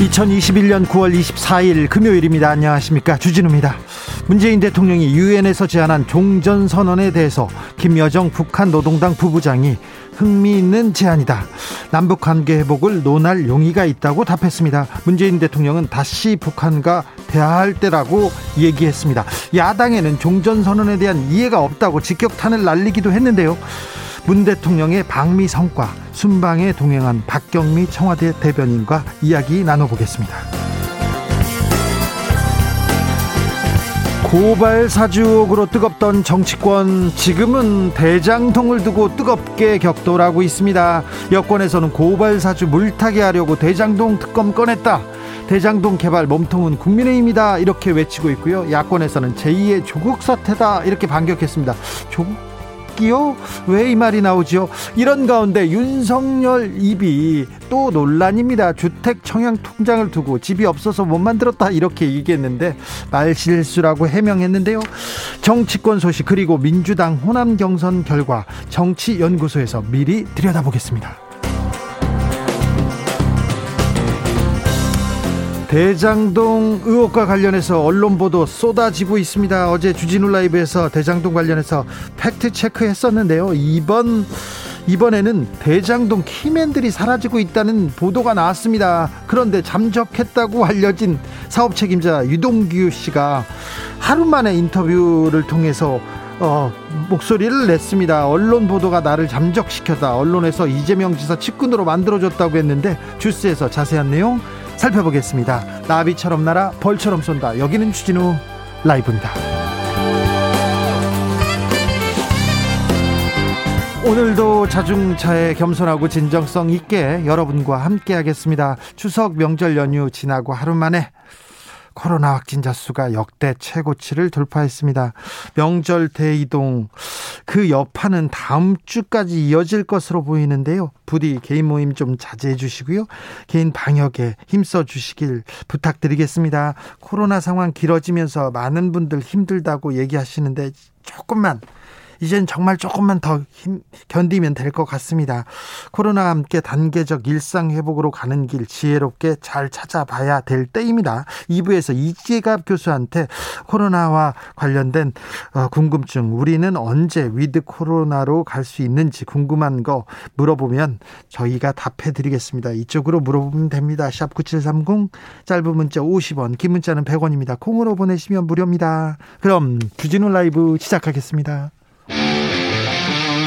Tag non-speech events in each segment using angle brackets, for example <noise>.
2021년 9월 24일 금요일입니다. 안녕하십니까. 주진우입니다. 문재인 대통령이 유엔에서 제안한 종전 선언에 대해서 김여정 북한 노동당 부부장이 흥미있는 제안이다. 남북 관계 회복을 논할 용의가 있다고 답했습니다. 문재인 대통령은 다시 북한과 대화할 때라고 얘기했습니다. 야당에는 종전 선언에 대한 이해가 없다고 직격탄을 날리기도 했는데요. 문 대통령의 방미 성과 순방에 동행한 박경미 청와대 대변인과 이야기 나눠보겠습니다. 고발 사주 의혹으로 뜨겁던 정치권 지금은 대장동을 두고 뜨겁게 격돌하고 있습니다. 여권에서는 고발 사주 물타기 하려고 대장동 특검 꺼냈다. 대장동 개발 몸통은 국민의힘이다 이렇게 외치고 있고요. 야권에서는 제2의 조국 사태다 이렇게 반격했습니다. 조국 새끼요? 왜 이 말이 나오죠? 이런 가운데 윤석열 입이 또 논란입니다. 주택 청약 통장을 두고 집이 없어서 못 만들었다 이렇게 얘기했는데 말실수라고 해명했는데요. 정치권 소식 그리고 민주당 호남 경선 결과 정치연구소에서 미리 들여다보겠습니다. 대장동 의혹과 관련해서 언론 보도 쏟아지고 있습니다. 어제 주진우 라이브에서 대장동 관련해서 fact check했었는데요. 이번 이번에는 대장동 key man들이 사라지고 있다는 보도가 나왔습니다. 그런데 잠적했다고 알려진 사업 책임자 유동규 씨가 하루 만에 인터뷰를 통해서 어, 목소리를 냈습니다. 언론 보도가 나를 잠적시켰다. 언론에서 이재명 지사 측근으로 만들어줬다고 했는데 주스에서 자세한 내용 살펴보겠습니다. 나비처럼 날아 벌처럼 쏜다. 여기는 추진우 라이브입니다. 오늘도 자중차에 겸손하고 진정성 있게 여러분과 함께 하겠습니다. 추석 명절 연휴 지나고 하루 만에 코로나 확진자 수가 역대 최고치를 돌파했습니다. 명절 대이동 그 여파는 다음 주까지 이어질 것으로 보이는데요. 부디 개인 모임 좀 자제해 주시고요. 개인 방역에 힘써 주시길 부탁드리겠습니다. 코로나 상황 길어지면서 많은 분들 힘들다고 얘기하시는데 조금만 이젠 정말 조금만 더 힘, 견디면 될 것 같습니다. 코로나와 함께 단계적 일상 회복으로 가는 길 지혜롭게 잘 찾아봐야 될 때입니다. 2부에서 이재갑 교수한테 코로나와 관련된 어, 궁금증, 우리는 언제 with 코로나로 갈 수 있는지 궁금한 거 물어보면 저희가 답해 드리겠습니다. 이쪽으로 물어보면 됩니다. 샵 9730 짧은 문자 50원, 긴 문자는 100원입니다. 콩으로 보내시면 무료입니다. 그럼 주진우 라이브 시작하겠습니다.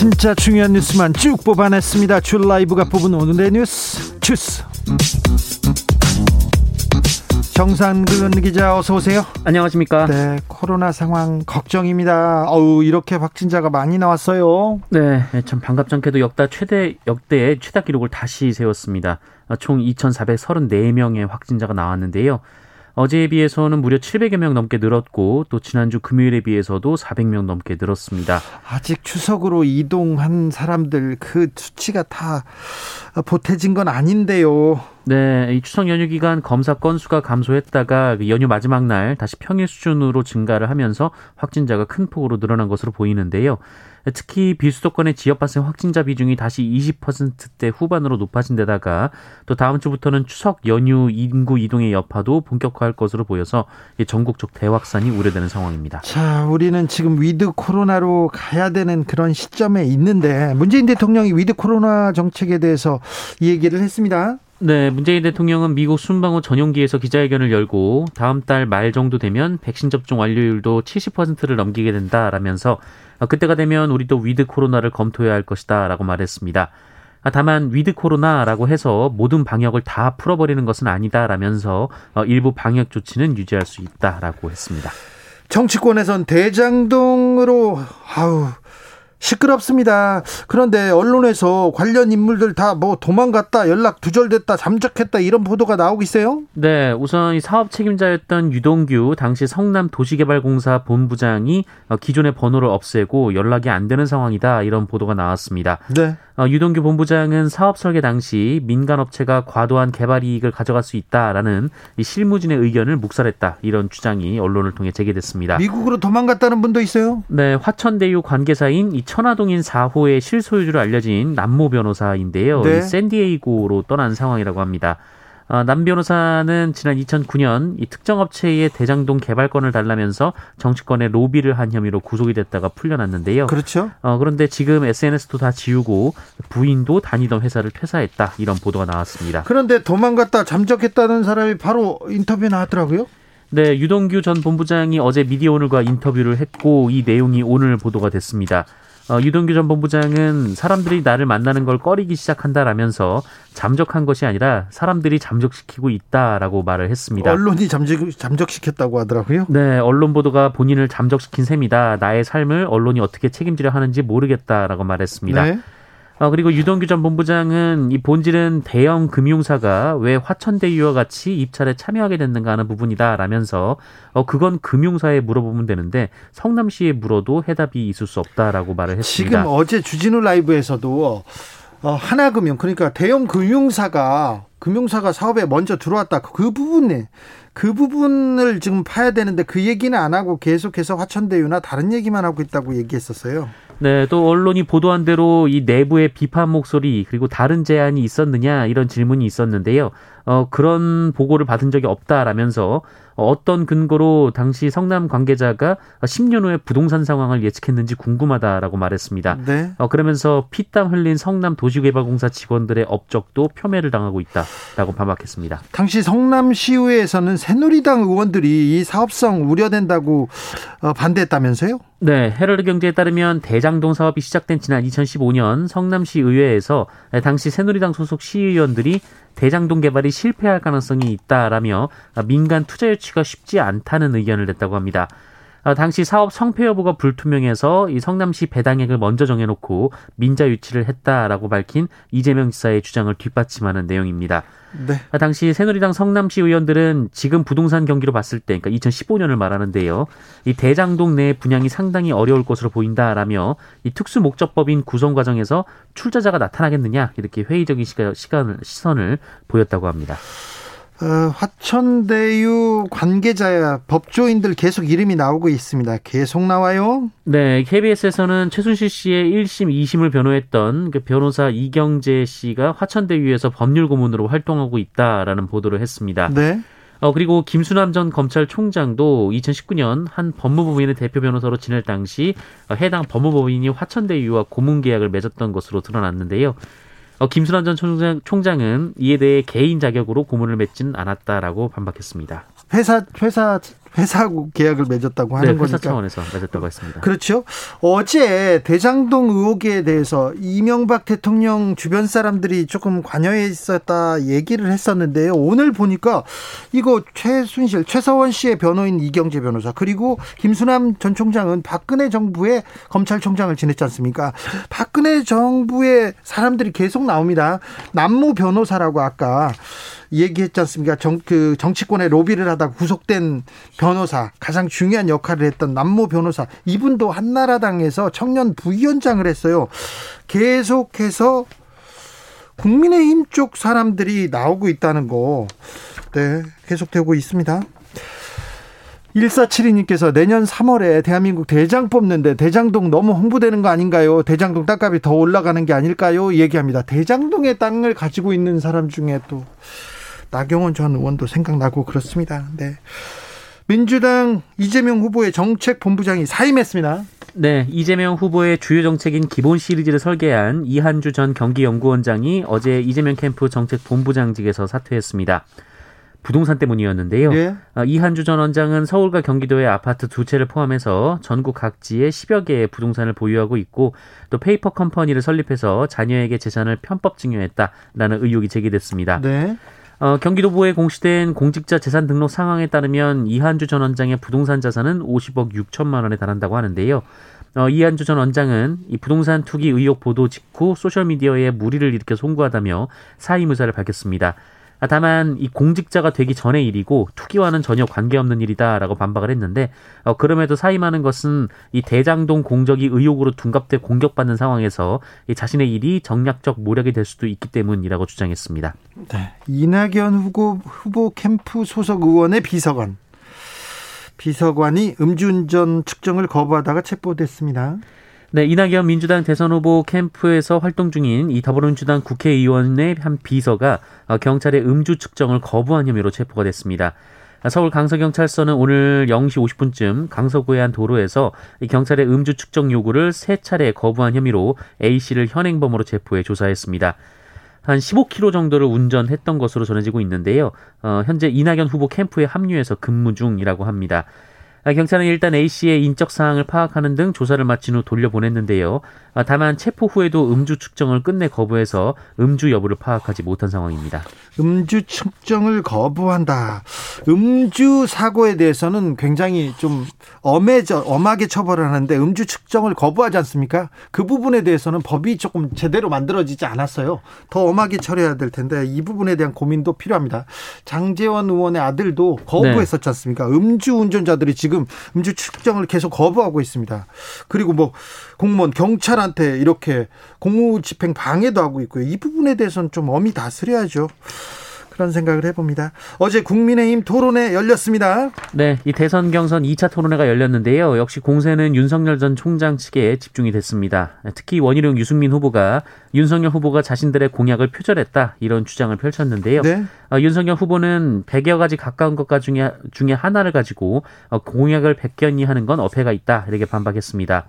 진짜 중요한 뉴스만 쭉 뽑아냈습니다. 줄 라이브가 뽑은 오늘의 뉴스 주스. 정상근 기자 어서 오세요. 안녕하십니까? 네, 코로나 상황 걱정입니다. 어우 이렇게 확진자가 많이 나왔어요. 네, 참 반갑잖게도 역대 최대 역대의 최다 기록을 다시 세웠습니다. 총 2,434명의 확진자가 나왔는데요. 어제에 비해서는 무려 700여 명 넘게 늘었고 또 지난주 금요일에 비해서도 400명 넘게 늘었습니다. 아직 추석으로 이동한 사람들 그 수치가 다 보태진 건 아닌데요. 네, 이 추석 연휴 기간 검사 건수가 감소했다가 그 연휴 마지막 날 다시 평일 수준으로 증가를 하면서 확진자가 큰 폭으로 늘어난 것으로 보이는데요. 특히 비수도권의 지역 발생 확진자 비중이 다시 20%대 후반으로 높아진 데다가 또 다음 주부터는 추석 연휴 인구 이동의 여파도 본격화할 것으로 보여서 전국적 대확산이 우려되는 상황입니다. 자, 우리는 지금 with 코로나로 가야 되는 그런 시점에 있는데 문재인 대통령이 with 코로나 정책에 대해서 얘기를 했습니다. 네, 문재인 대통령은 미국 순방 후 전용기에서 기자회견을 열고 다음 달 말 정도 되면 백신 접종 완료율도 70%를 넘기게 된다라면서 그때가 되면 우리도 with 코로나를 검토해야 할 것이다 라고 말했습니다. 다만 with 코로나라고 해서 모든 방역을 다 풀어버리는 것은 아니다라면서 일부 방역 조치는 유지할 수 있다라고 했습니다. 정치권에선 대장동으로 아우 시끄럽습니다. 그런데 언론에서 관련 인물들 다 뭐 도망갔다, 연락 두절됐다, 잠적했다 이런 보도가 나오고 있어요? 네, 우선 이 사업 책임자였던 유동규 당시 성남 도시개발공사 본부장이 기존의 번호를 없애고 연락이 안 되는 상황이다 이런 보도가 나왔습니다. 네. 어, 유동규 본부장은 사업 설계 당시 민간 업체가 과도한 개발 이익을 가져갈 수 있다라는 이 실무진의 의견을 묵살했다 이런 주장이 언론을 통해 제기됐습니다. 미국으로 도망갔다는 분도 있어요? 네, 화천대유 관계사인 이 천화동인 4호의 실소유주로 알려진 남모 변호사인데요. 네. 샌디에이고로 떠난 상황이라고 합니다. 어, 남 변호사는 지난 2009년 이 특정 업체의 대장동 개발권을 달라면서 정치권에 로비를 한 혐의로 구속이 됐다가 풀려났는데요. 그렇죠. 어, 그런데 지금 SNS도 다 지우고 부인도 다니던 회사를 퇴사했다 이런 보도가 나왔습니다. 그런데 도망갔다 잠적했다는 사람이 바로 인터뷰에 나왔더라고요. 네, 유동규 전 본부장이 어제 미디어오늘과 인터뷰를 했고 이 내용이 오늘 보도가 됐습니다. 어, 유동규 전 본부장은 사람들이 나를 만나는 걸 꺼리기 시작한다라면서 잠적한 것이 아니라 사람들이 잠적시키고 있다라고 말을 했습니다. 언론이 잠적, 잠적시켰다고 하더라고요. 네, 언론 보도가 본인을 잠적시킨 셈이다. 나의 삶을 언론이 어떻게 책임지려 하는지 모르겠다라고 말했습니다. 네. 어, 그리고 유동규 전 본부장은 이 본질은 대형 금융사가 왜 화천대유와 같이 입찰에 참여하게 됐는가 하는 부분이다라면서 어, 그건 금융사에 물어보면 되는데 성남시에 물어도 해답이 있을 수 없다라고 말을 했습니다. 지금 어제 주진우 라이브에서도 어, 하나금융 그러니까 대형 금융사가 금융사가 사업에 먼저 들어왔다 그 부분에 그 부분을 지금 파야 되는데 그 얘기는 안 하고 계속해서 화천대유나 다른 얘기만 하고 있다고 얘기했었어요. 네, 또 언론이 보도한 대로 이 내부의 비판 목소리 그리고 다른 제안이 있었느냐 이런 질문이 있었는데요. 어, 그런 보고를 받은 적이 없다라면서 어떤 근거로 당시 성남 관계자가 10년 후에 부동산 상황을 예측했는지 궁금하다라고 말했습니다. 네. 어, 그러면서 피땀 흘린 성남 도시개발공사 직원들의 업적도 폄훼를 당하고 있다라고 반박했습니다. 당시 성남시의회에서는 새누리당 의원들이 이 사업성 우려된다고 어, 반대했다면서요? 네, 헤럴드 경제에 따르면 대장동 사업이 시작된 지난 2015년 성남시 의회에서 당시 새누리당 소속 시의원들이 대장동 개발이 실패할 가능성이 있다라며 민간 투자 유치가 쉽지 않다는 의견을 냈다고 합니다. 어, 당시 사업 성패 여부가 불투명해서 이 성남시 배당액을 먼저 정해놓고 민자 유치를 했다라고 밝힌 이재명 지사의 주장을 뒷받침하는 내용입니다. 네. 어, 당시 새누리당 성남시 의원들은 지금 부동산 경기로 봤을 때, 그러니까 2015년을 말하는데요. 이 대장동 내 분양이 상당히 어려울 것으로 보인다라며 이 특수 목적법인 구성 과정에서 출자자가 나타나겠느냐 이렇게 회의적인 시간을 시선을 보였다고 합니다. 어, 화천대유 관계자 법조인들 계속 이름이 나오고 있습니다. 계속 나와요. 네, KBS에서는 최순실 씨의 1심, 2심을 변호했던 그 변호사 이경재 씨가 화천대유에서 법률 고문으로 활동하고 있다라는 보도를 했습니다. 네. 어, 그리고 김수남 전 검찰총장도 2019년 한 법무법인의 대표 변호사로 지낼 당시 해당 법무법인이 화천대유와 고문 계약을 맺었던 것으로 드러났는데요. 어, 김순환 전 총장, 총장은 이에 대해 개인 자격으로 고문을 맺진 않았다라고 반박했습니다. 회사 회사 회사하고 계약을 맺었다고 하는 네, 회사 거니까. 차원에서 맺었다고 했습니다. 그렇죠. 어제 대장동 의혹에 대해서 이명박 대통령 주변 사람들이 조금 관여해 있었다 얘기를 했었는데요. 오늘 보니까 이거 최순실, 최서원 씨의 변호인 이경재 변호사 그리고 김수남 전 총장은 박근혜 정부의 검찰총장을 지냈지 않습니까? 박근혜 정부의 사람들이 계속 나옵니다. 남모 변호사라고 아까 얘기했지 않습니까? 정, 그 정치권의 로비를 하다 구속된 변호사, 가장 중요한 역할을 했던 남모 변호사, 이분도 한나라당에서 청년 부위원장을 했어요. 계속해서 국민의힘 쪽 사람들이 나오고 있다는 거, 네, 계속되고 있습니다. 1472님께서 내년 3월에 대한민국 대장 뽑는데 대장동 너무 홍보되는 거 아닌가요? 대장동 땅값이 더 올라가는 게 아닐까요? 얘기합니다. 대장동의 땅을 가지고 있는 사람 중에 또 나경원 전 의원도 생각나고 그렇습니다. 네. 민주당 이재명 후보의 정책 본부장이 사임했습니다. 네, 이재명 후보의 주요 정책인 기본 시리즈를 설계한 이한주 전 경기연구원장이 어제 이재명 캠프 정책 본부장직에서 사퇴했습니다. 부동산 때문이었는데요. 예. 이한주 전 원장은 서울과 경기도의 아파트 두 채를 포함해서 전국 각지에 10여 개의 부동산을 보유하고 있고 또 페이퍼 컴퍼니를 설립해서 자녀에게 재산을 편법 증여했다라는 의혹이 제기됐습니다. 네. 어, 경기도보에 공시된 공직자 재산 등록 상황에 따르면 이한주 전 원장의 부동산 자산은 50억 6천만 원에 달한다고 하는데요. 어, 이한주 전 원장은 이 부동산 투기 의혹 보도 직후 소셜미디어에 물의를 일으켜 송구하다며 사임 의사를 밝혔습니다. 아, 다만 이 공직자가 되기 전의 일이고 투기와는 전혀 관계없는 일이다라고 반박을 했는데 어, 그럼에도 사임하는 것은 이 대장동 공적이 의혹으로 둔갑돼 공격받는 상황에서 이 자신의 일이 정략적 모략이 될 수도 있기 때문이라고 주장했습니다. 네. 이낙연 후보 후보 캠프 소속 의원의 비서관 비서관이 음주운전 측정을 거부하다가 체포됐습니다. 네, 이낙연 민주당 대선 후보 캠프에서 활동 중인 이 더불어민주당 국회의원의 한 비서가 어, 경찰의 음주 측정을 거부한 혐의로 체포가 됐습니다. 서울 강서경찰서는 오늘 0시 50분쯤 강서구의 한 도로에서 경찰의 음주 측정 요구를 세 차례 거부한 혐의로 A씨를 현행범으로 체포해 조사했습니다. 한 15km 정도를 운전했던 것으로 전해지고 있는데요. 어, 현재 이낙연 후보 캠프에 합류해서 근무 중이라고 합니다. 아, 경찰은 일단 A 씨의 인적 사항을 파악하는 등 조사를 마친 후 돌려보냈는데요. 아, 다만 체포 후에도 음주 측정을 끝내 거부해서 음주 여부를 파악하지 못한 상황입니다. 음주 측정을 거부한다. 음주 사고에 대해서는 굉장히 좀 엄해져 엄하게 처벌을 하는데 음주 측정을 거부하지 않습니까? 그 부분에 대해서는 법이 조금 제대로 만들어지지 않았어요. 더 엄하게 처리해야 될 텐데 이 부분에 대한 고민도 필요합니다. 장재원 의원의 아들도 거부했었지 않습니까? 음주 운전자들이 지금 음주 측정을 계속 거부하고 있습니다. 그리고 뭐 공무원 경찰한테 이렇게 공무집행 방해도 하고 있고요. 이 부분에 대해서는 좀 엄히 다스려야죠. 그런 생각을 해봅니다. 어제 국민의힘 토론회 열렸습니다. 네, 이 대선 경선 2차 토론회가 열렸는데요. 역시 공세는 윤석열 전 총장 측에 집중이 됐습니다. 특히 원희룡 유승민 후보가 윤석열 후보가 자신들의 공약을 표절했다 이런 주장을 펼쳤는데요. 네. 어, 윤석열 후보는 100여 가지 가까운 것과 중에 중에 하나를 가지고 어, 공약을 백견이 하는 건 어폐가 있다 이렇게 반박했습니다.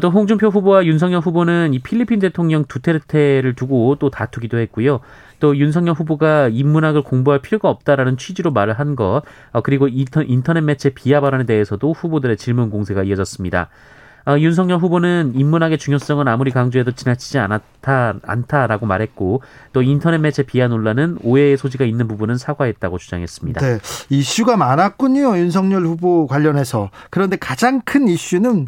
또 홍준표 후보와 윤석열 후보는 이 필리핀 대통령 두테르테를 두고 또 다투기도 했고요. 또 윤석열 후보가 인문학을 공부할 필요가 없다라는 취지로 말을 한 것, 어, 그리고 인터넷 매체 비하 발언에 대해서도 후보들의 질문 공세가 이어졌습니다. 어, 윤석열 후보는 인문학의 중요성은 아무리 강조해도 지나치지 않았다, 않다라고 말했고, 또 인터넷 매체 비하 논란은 오해의 소지가 있는 부분은 사과했다고 주장했습니다. 네. 이슈가 많았군요. 윤석열 후보 관련해서. 그런데 가장 큰 이슈는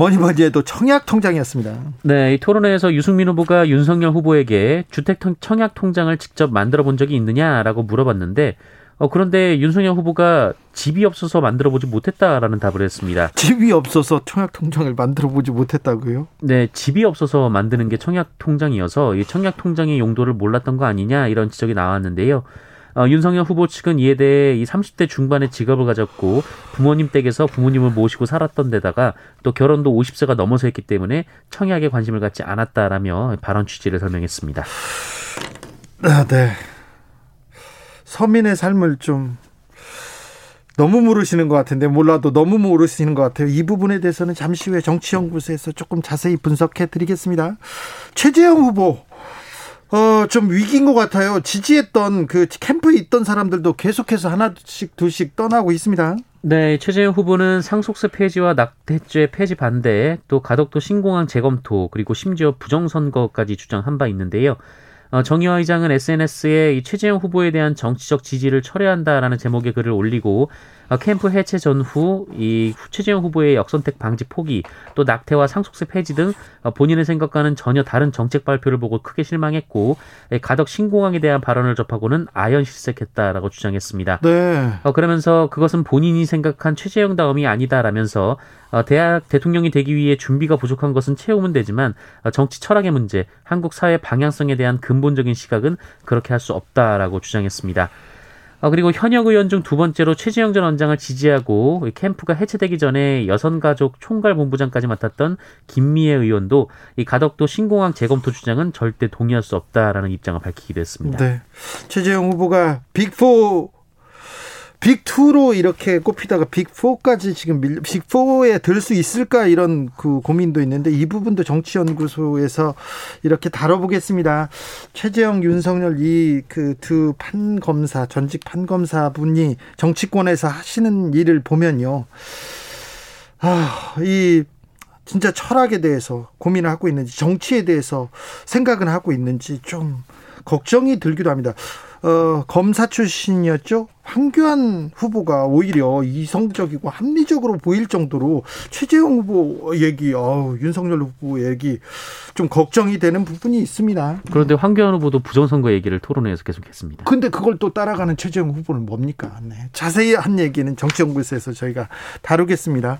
뭐니 뭐니 해도 청약 통장이었습니다. 네, 이 토론회에서 유승민 후보가 윤석열 후보에게 주택 청약 통장을 직접 만들어 본 적이 있느냐라고 물어봤는데 어, 그런데 윤석열 후보가 집이 없어서 만들어 보지 못했다라는 답을 했습니다. 집이 없어서 청약 통장을 만들어 보지 못했다고요? 네, 집이 없어서 만드는 게 청약 통장이어서 이 청약 통장의 용도를 몰랐던 거 아니냐 이런 지적이 나왔는데요. 어, 윤석열 후보 측은 이에 대해 이 30대 중반의 직업을 가졌고 부모님 댁에서 부모님을 모시고 살았던 데다가 또 결혼도 50세가 넘어서 했기 때문에 청약에 관심을 갖지 않았다라며 발언 취지를 설명했습니다. 아, 네. 서민의 삶을 좀 너무 모르시는 것 같은데 몰라도 너무 모르시는 것 같아요. 이 부분에 대해서는 잠시 후에 정치연구소에서 조금 자세히 분석해 드리겠습니다. 최재형 후보 어, 좀 위기인 것 같아요. 지지했던 그 캠프에 있던 사람들도 계속해서 하나씩 둘씩 떠나고 있습니다. 네, 최재형 후보는 상속세 폐지와 낙태죄 폐지 반대, 또 가덕도 신공항 재검토, 그리고 심지어 부정선거까지 주장한 바 있는데요. 어, 정의화 의장은 SNS에 이 최재형 후보에 대한 정치적 지지를 철회한다라는 제목의 글을 올리고 어, 캠프 해체 전후 이 최재형 후보의 역선택 방지 포기 또 낙태와 상속세 폐지 등 어, 본인의 생각과는 전혀 다른 정책 발표를 보고 크게 실망했고 가덕 신공항에 대한 발언을 접하고는 아연 실색했다라고 주장했습니다. 네. 어, 그러면서 그것은 본인이 생각한 최재형 다음이 아니다라면서 어, 대학 대통령이 되기 위해 준비가 부족한 것은 채우면 되지만 어, 정치 철학의 문제, 한국 사회 방향성에 대한 근 본적인 시각은 그렇게 할 수 없다라고 주장했습니다. 아, 그리고 현역 의원 중 두 번째로 최지영 전 원장을 지지하고 캠프가 해체되기 전에 여성가족 총괄본부장까지 맡았던 김미애 의원도 이 가덕도 신공항 재검토 주장은 절대 동의할 수 없다라는 입장을 밝히기도 했습니다. 네. 최재형 후보가 빅4 빅2로 이렇게 꼽히다가 빅4까지 지금 밀, 빅4에 들 수 있을까 이런 그 고민도 있는데 이 부분도 정치연구소에서 이렇게 다뤄보겠습니다. 최재형, 윤석열 이 그 두 판검사, 전직 판검사 분이 정치권에서 하시는 일을 보면요. 아, 이 진짜 철학에 대해서 고민을 하고 있는지 정치에 대해서 생각은 하고 있는지 좀 걱정이 들기도 합니다. 어, 검사 출신이었죠. 황교안 후보가 오히려 이성적이고 합리적으로 보일 정도로 최재형 후보 얘기, 어, 윤석열 후보 얘기 좀 걱정이 되는 부분이 있습니다. 그런데 황교안 후보도 부정선거 얘기를 토론회에서 계속했습니다. 근데 그걸 또 따라가는 최재형 후보는 뭡니까? 네. 자세히 한 얘기는 정치연구소에서 저희가 다루겠습니다.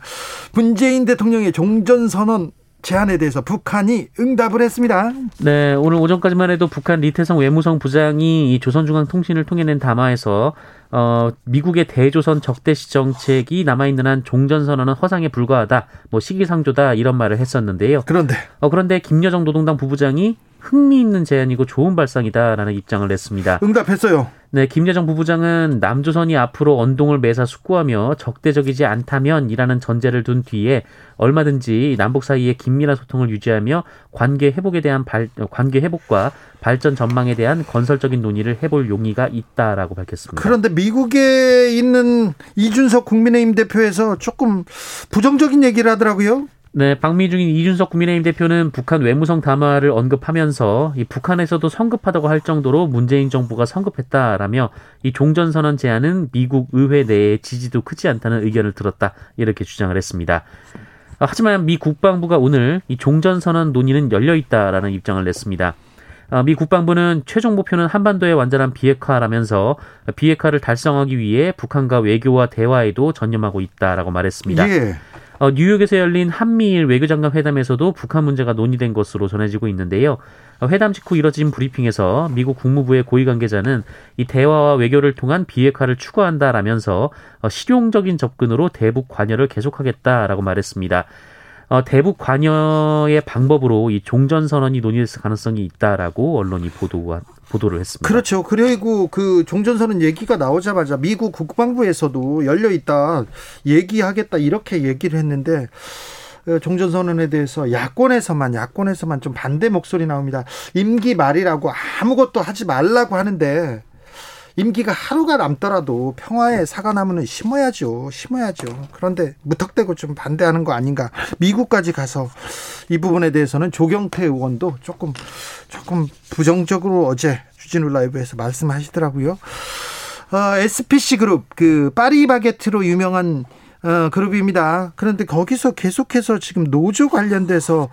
문재인 대통령의 종전선언 제안에 대해서 북한이 응답을 했습니다. 네, 오늘 오전까지만 해도 북한 리태성 외무성 부장이 이 조선중앙통신을 통해 낸 담화에서 어, 미국의 대조선 적대시 정책이 남아있는 한 종전선언은 허상에 불과하다, 뭐 시기상조다 이런 말을 했었는데요. 그런데 어, 그런데 김여정 노동당 부부장이 흥미 있는 제안이고 좋은 발상이다라는 입장을 냈습니다. 응답했어요. 네, 김여정 부부장은 남조선이 앞으로 언동을 매사 숙고하며 적대적이지 않다면이라는 전제를 둔 뒤에 얼마든지 남북 사이의 긴밀한 소통을 유지하며 관계 회복에 대한 발, 관계 회복과 발전 전망에 대한 건설적인 논의를 해볼 용의가 있다라고 밝혔습니다. 그런데 미국에 있는 이준석 국민의힘 대표에서 조금 부정적인 얘기를 하더라고요. 네, 방미 중인 이준석 국민의힘 대표는 북한 외무성 담화를 언급하면서 이 북한에서도 성급하다고 할 정도로 문재인 정부가 성급했다라며 이 종전선언 제안은 미국 의회 내에 지지도 크지 않다는 의견을 들었다 이렇게 주장을 했습니다. 하지만 미 국방부가 오늘 이 종전선언 논의는 열려 있다라는 입장을 냈습니다. 아, 미 국방부는 최종 목표는 한반도의 완전한 비핵화라면서 비핵화를 달성하기 위해 북한과 외교와 대화에도 전념하고 있다라고 말했습니다. 예. 어, 뉴욕에서 열린 한미일 외교장관 회담에서도 북한 문제가 논의된 것으로 전해지고 있는데요. 어, 회담 직후 이뤄진 브리핑에서 미국 국무부의 고위 관계자는 이 대화와 외교를 통한 비핵화를 추구한다라면서 어, 실용적인 접근으로 대북 관여를 계속하겠다라고 말했습니다. 어, 대북 관여의 방법으로 이 종전 선언이 논의될 가능성이 있다라고 언론이 보도가 보도를 했습니다. 그렇죠. 그리고 그 종전 선언 얘기가 나오자마자 미국 국방부에서도 열려 있다 얘기하겠다 이렇게 얘기를 했는데 어, 종전 선언에 대해서 야권에서만 야권에서만 좀 반대 목소리 나옵니다. 임기 말이라고 아무것도 하지 말라고 하는데 임기가 하루가 남더라도 평화의 사과나무는 심어야죠. 심어야죠. 그런데 무턱대고 좀 반대하는 거 아닌가. 미국까지 가서 이 부분에 대해서는 조경태 의원도 조금 조금 부정적으로 어제 주진우 라이브에서 말씀하시더라고요. 어, SPC 그룹 그 파리바게트로 유명한 어, 그룹입니다. 그런데 거기서 계속해서 지금 노조 관련돼서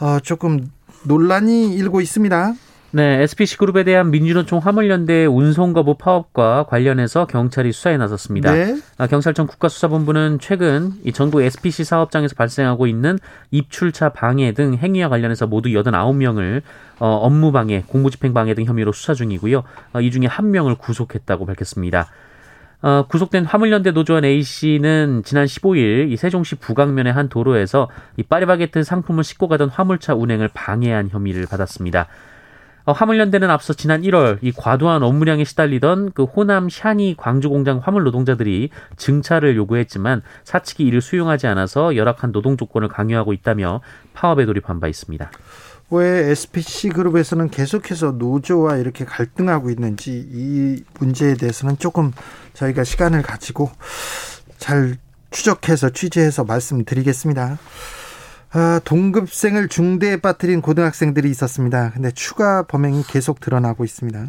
어, 조금 논란이 일고 있습니다. 네, SPC그룹에 대한 민주노총 화물연대 운송거부 파업과 관련해서 경찰이 수사에 나섰습니다. 네. 아, 경찰청 국가수사본부는 최근 이 전국 SPC 사업장에서 발생하고 있는 입출차 방해 등 행위와 관련해서 모두 89명을 어, 업무방해, 공무집행방해 등 혐의로 수사 중이고요. 어, 이 중에 한 명을 구속했다고 밝혔습니다. 어, 구속된 화물연대 노조원 A씨는 지난 15일 이 세종시 부강면의 한 도로에서 이 파리바게트 상품을 싣고 가던 화물차 운행을 방해한 혐의를 받았습니다. 어, 화물연대는 앞서 지난 1월 이 과도한 업무량에 시달리던 그 호남 샤니 광주 공장 화물 노동자들이 증차를 요구했지만 사측이 이를 수용하지 않아서 열악한 노동 조건을 강요하고 있다며 파업에 돌입한 바 있습니다. 왜 SPC 그룹에서는 계속해서 노조와 이렇게 갈등하고 있는지 이 문제에 대해서는 조금 저희가 시간을 가지고 잘 추적해서 취재해서 말씀드리겠습니다. 아, 동급생을 중태에 빠뜨린 고등학생들이 있었습니다. 근데 추가 범행이 계속 드러나고 있습니다.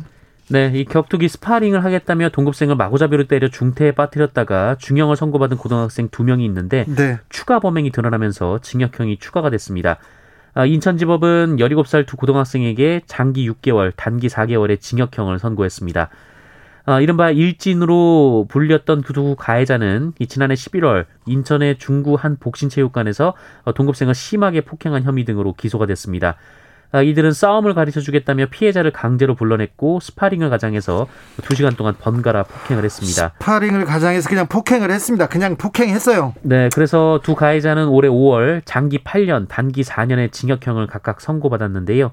네, 이 격투기 스파링을 하겠다며 동급생을 마구잡이로 때려 중태에 빠뜨렸다가 중형을 선고받은 고등학생 두 명이 있는데 네. 추가 범행이 드러나면서 징역형이 추가가 됐습니다. 아, 인천지법은 17살 두 고등학생에게 장기 6개월, 단기 4개월의 징역형을 선고했습니다. 어, 이른바 일진으로 불렸던 두 가해자는 지난해 11월 인천의 중구 한 복싱체육관에서 어, 동급생을 심하게 폭행한 혐의 등으로 기소가 됐습니다. 아, 이들은 싸움을 가르쳐 주겠다며 피해자를 강제로 불러냈고 스파링을 가장해서 2시간 동안 번갈아 폭행을 했습니다. 스파링을 가장해서 그냥 폭행을 했습니다. 그냥 폭행했어요. 네, 그래서 두 가해자는 올해 5월 장기 8년, 단기 4년의 징역형을 각각 선고받았는데요.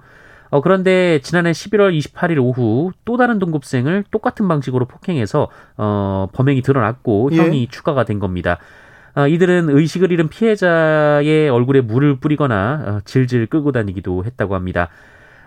어, 그런데 지난해 11월 28일 오후 또 다른 동급생을 똑같은 방식으로 폭행해서 어, 범행이 드러났고 형이 예. 추가가 된 겁니다. 어, 이들은 의식을 잃은 피해자의 얼굴에 물을 뿌리거나 어, 질질 끌고 다니기도 했다고 합니다.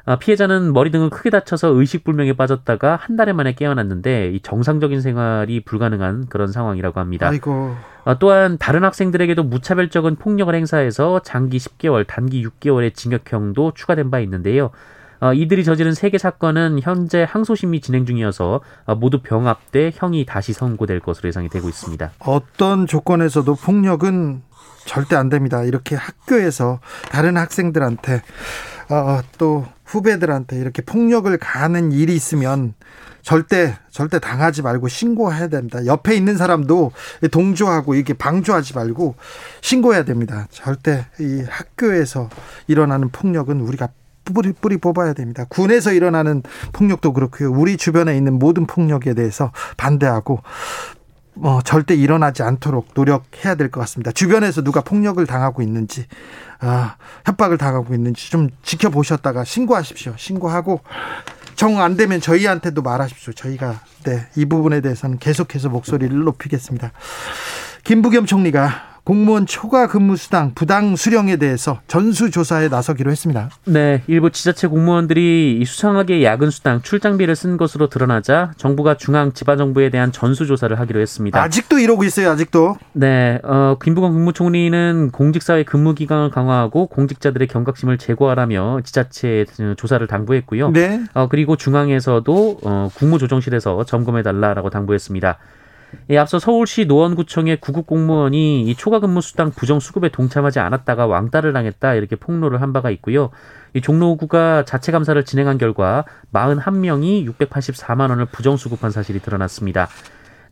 어, 피해자는 머리 등을 크게 다쳐서 의식불명에 빠졌다가 한달 만에 깨어났는데 이 정상적인 생활이 불가능한 그런 상황이라고 합니다. 아이고. 어, 또한 다른 학생들에게도 무차별적인 폭력을 행사해서 장기 10개월, 단기 6개월의 징역형도 추가된 바 있는데요. 어, 이들이 저지른 세 개 사건은 현재 항소심이 진행 중이어서 어, 모두 병합돼 형이 다시 선고될 것으로 예상이 되고 있습니다. 어떤 조건에서도 폭력은 절대 안 됩니다. 이렇게 학교에서 다른 학생들한테 어, 또 후배들한테 이렇게 폭력을 가하는 일이 있으면 절대 절대 당하지 말고 신고해야 됩니다. 옆에 있는 사람도 동조하고 이렇게 방조하지 말고 신고해야 됩니다. 절대 이 학교에서 일어나는 폭력은 우리가 뿌리 뿌리 뽑아야 됩니다. 군에서 일어나는 폭력도 그렇고요. 우리 주변에 있는 모든 폭력에 대해서 반대하고 뭐 절대 일어나지 않도록 노력해야 될 것 같습니다. 주변에서 누가 폭력을 당하고 있는지, 아, 협박을 당하고 있는지 좀 지켜보셨다가 신고하십시오. 신고하고 정 안 되면 저희한테도 말하십시오. 저희가 네, 이 부분에 대해서는 계속해서 목소리를 높이겠습니다. 김부겸 총리가 공무원 초과 근무 수당 부당 수령에 대해서 전수 조사에 나서기로 했습니다. 네, 일부 지자체 공무원들이 수상하게 야근 수당 출장비를 쓴 것으로 드러나자 정부가 중앙 지방 정부에 대한 전수 조사를 하기로 했습니다. 아직도 이러고 있어요, 아직도. 네, 어, 김부겸 국무총리는 공직사회 근무 기간을 강화하고 공직자들의 경각심을 제고하라며 지자체 조사를 당부했고요. 네. 어, 그리고 중앙에서도 어, 국무조정실에서 점검해 달라라고 당부했습니다. 예, 앞서 서울시 노원구청의 구급 공무원이 이 초과 근무 수당 부정 수급에 동참하지 않았다가 왕따를 당했다 이렇게 폭로를 한 바가 있고요. 이 종로구가 자체 감사를 진행한 결과 41명이 684만 원을 부정 수급한 사실이 드러났습니다.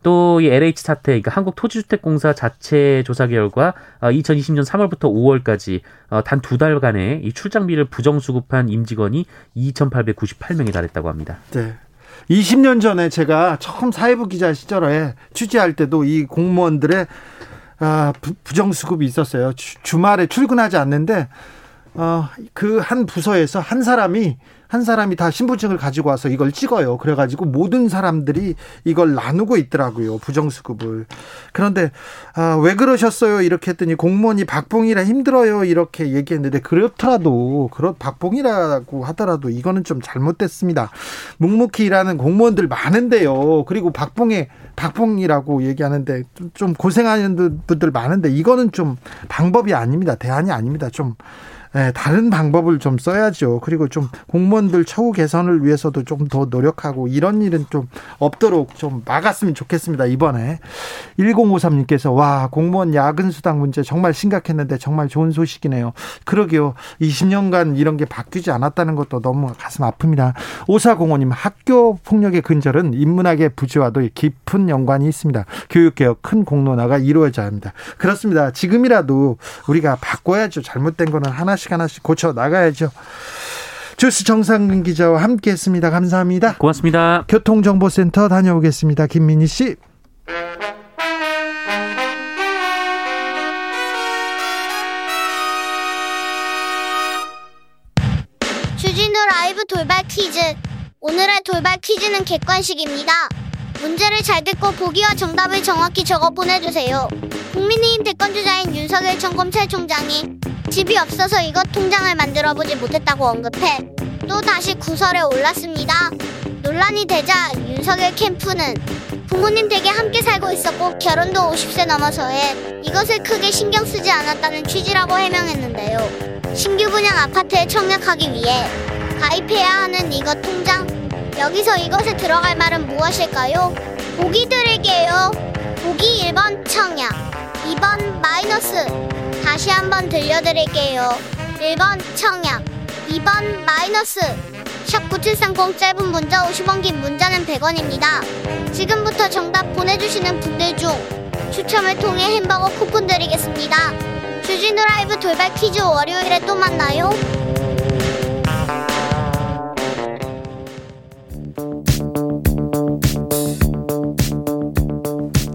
또 이 LH 사태, 그러니까 한국토지주택공사 자체 조사 결과 2020년 3월부터 5월까지 단 두 달간의 이 출장비를 부정 수급한 임직원이 2,898명에 달했다고 합니다. 네. 20년 전에 제가 처음 사회부 기자 시절에 취재할 때도 이 공무원들의 아, 부정수급이 있었어요. 주, 말에 출근하지 않는데 어, 그 한 부서에서 한 사람이 한 사람이 다 신분증을 가지고 와서 이걸 찍어요. 그래가지고 모든 사람들이 이걸 나누고 있더라고요. 부정수급을. 그런데 아, 왜 그러셨어요? 이렇게 했더니 공무원이 박봉이라 힘들어요. 이렇게 얘기했는데 그렇더라도 그렇 박봉이라고 하더라도 이거는 좀 잘못됐습니다. 묵묵히 일하는 공무원들 많은데요. 그리고 박봉에 박봉이라고 얘기하는데 좀 고생하는 분들 많은데 이거는 좀 방법이 아닙니다. 대안이 아닙니다. 좀 네, 다른 방법을 좀 써야죠. 그리고 좀 공무원들 처우 개선을 위해서도 좀 더 노력하고 이런 일은 좀 없도록 좀 막았으면 좋겠습니다. 이번에 1053님께서 와 공무원 야근 수당 문제 정말 심각했는데 정말 좋은 소식이네요. 그러게요. 20년간 이런 게 바뀌지 않았다는 것도 너무 가슴 아픕니다. 오사공원님 학교 폭력의 근절은 인문학의 부지와도 깊은 연관이 있습니다. 교육개혁 큰 공론화가 이루어져야 합니다. 그렇습니다. 지금이라도 우리가 바꿔야죠. 잘못된 거는 하나씩 하나씩 하나씩 고쳐 나가야죠. 주스 정상근 기자와 함께했습니다. 감사합니다. 고맙습니다. 교통정보센터 다녀오겠습니다. 김민희 씨. 주진우 라이브 돌발 퀴즈. 오늘의 돌발 퀴즈는 객관식입니다. 문제를 잘 듣고 보기와 정답을 정확히 적어 보내주세요. 국민의힘 대권주자인 윤석열 전 검찰총장이 집이 없어서 이것 통장을 만들어 보지 못했다고 언급해 또 다시 구설에 올랐습니다. 논란이 되자 윤석열 캠프는 부모님 댁에 함께 살고 있었고 결혼도 50세 넘어서 해 이것을 크게 신경 쓰지 않았다는 취지라고 해명했는데요. 신규 분양 아파트에 청약하기 위해 가입해야 하는 이것 통장 여기서 이것에 들어갈 말은 무엇일까요? 보기 드릴게요. 보기 1번 청약, 2번 마이너스. 다시 한번 들려드릴게요. 1번 청약, 2번 마이너스. 샵 9730 짧은 문자 50원 긴 문자는 100원입니다. 지금부터 정답 보내주시는 분들 중 추첨을 통해 햄버거 쿠폰 드리겠습니다. 주진우 라이브 돌발 퀴즈 월요일에 또 만나요.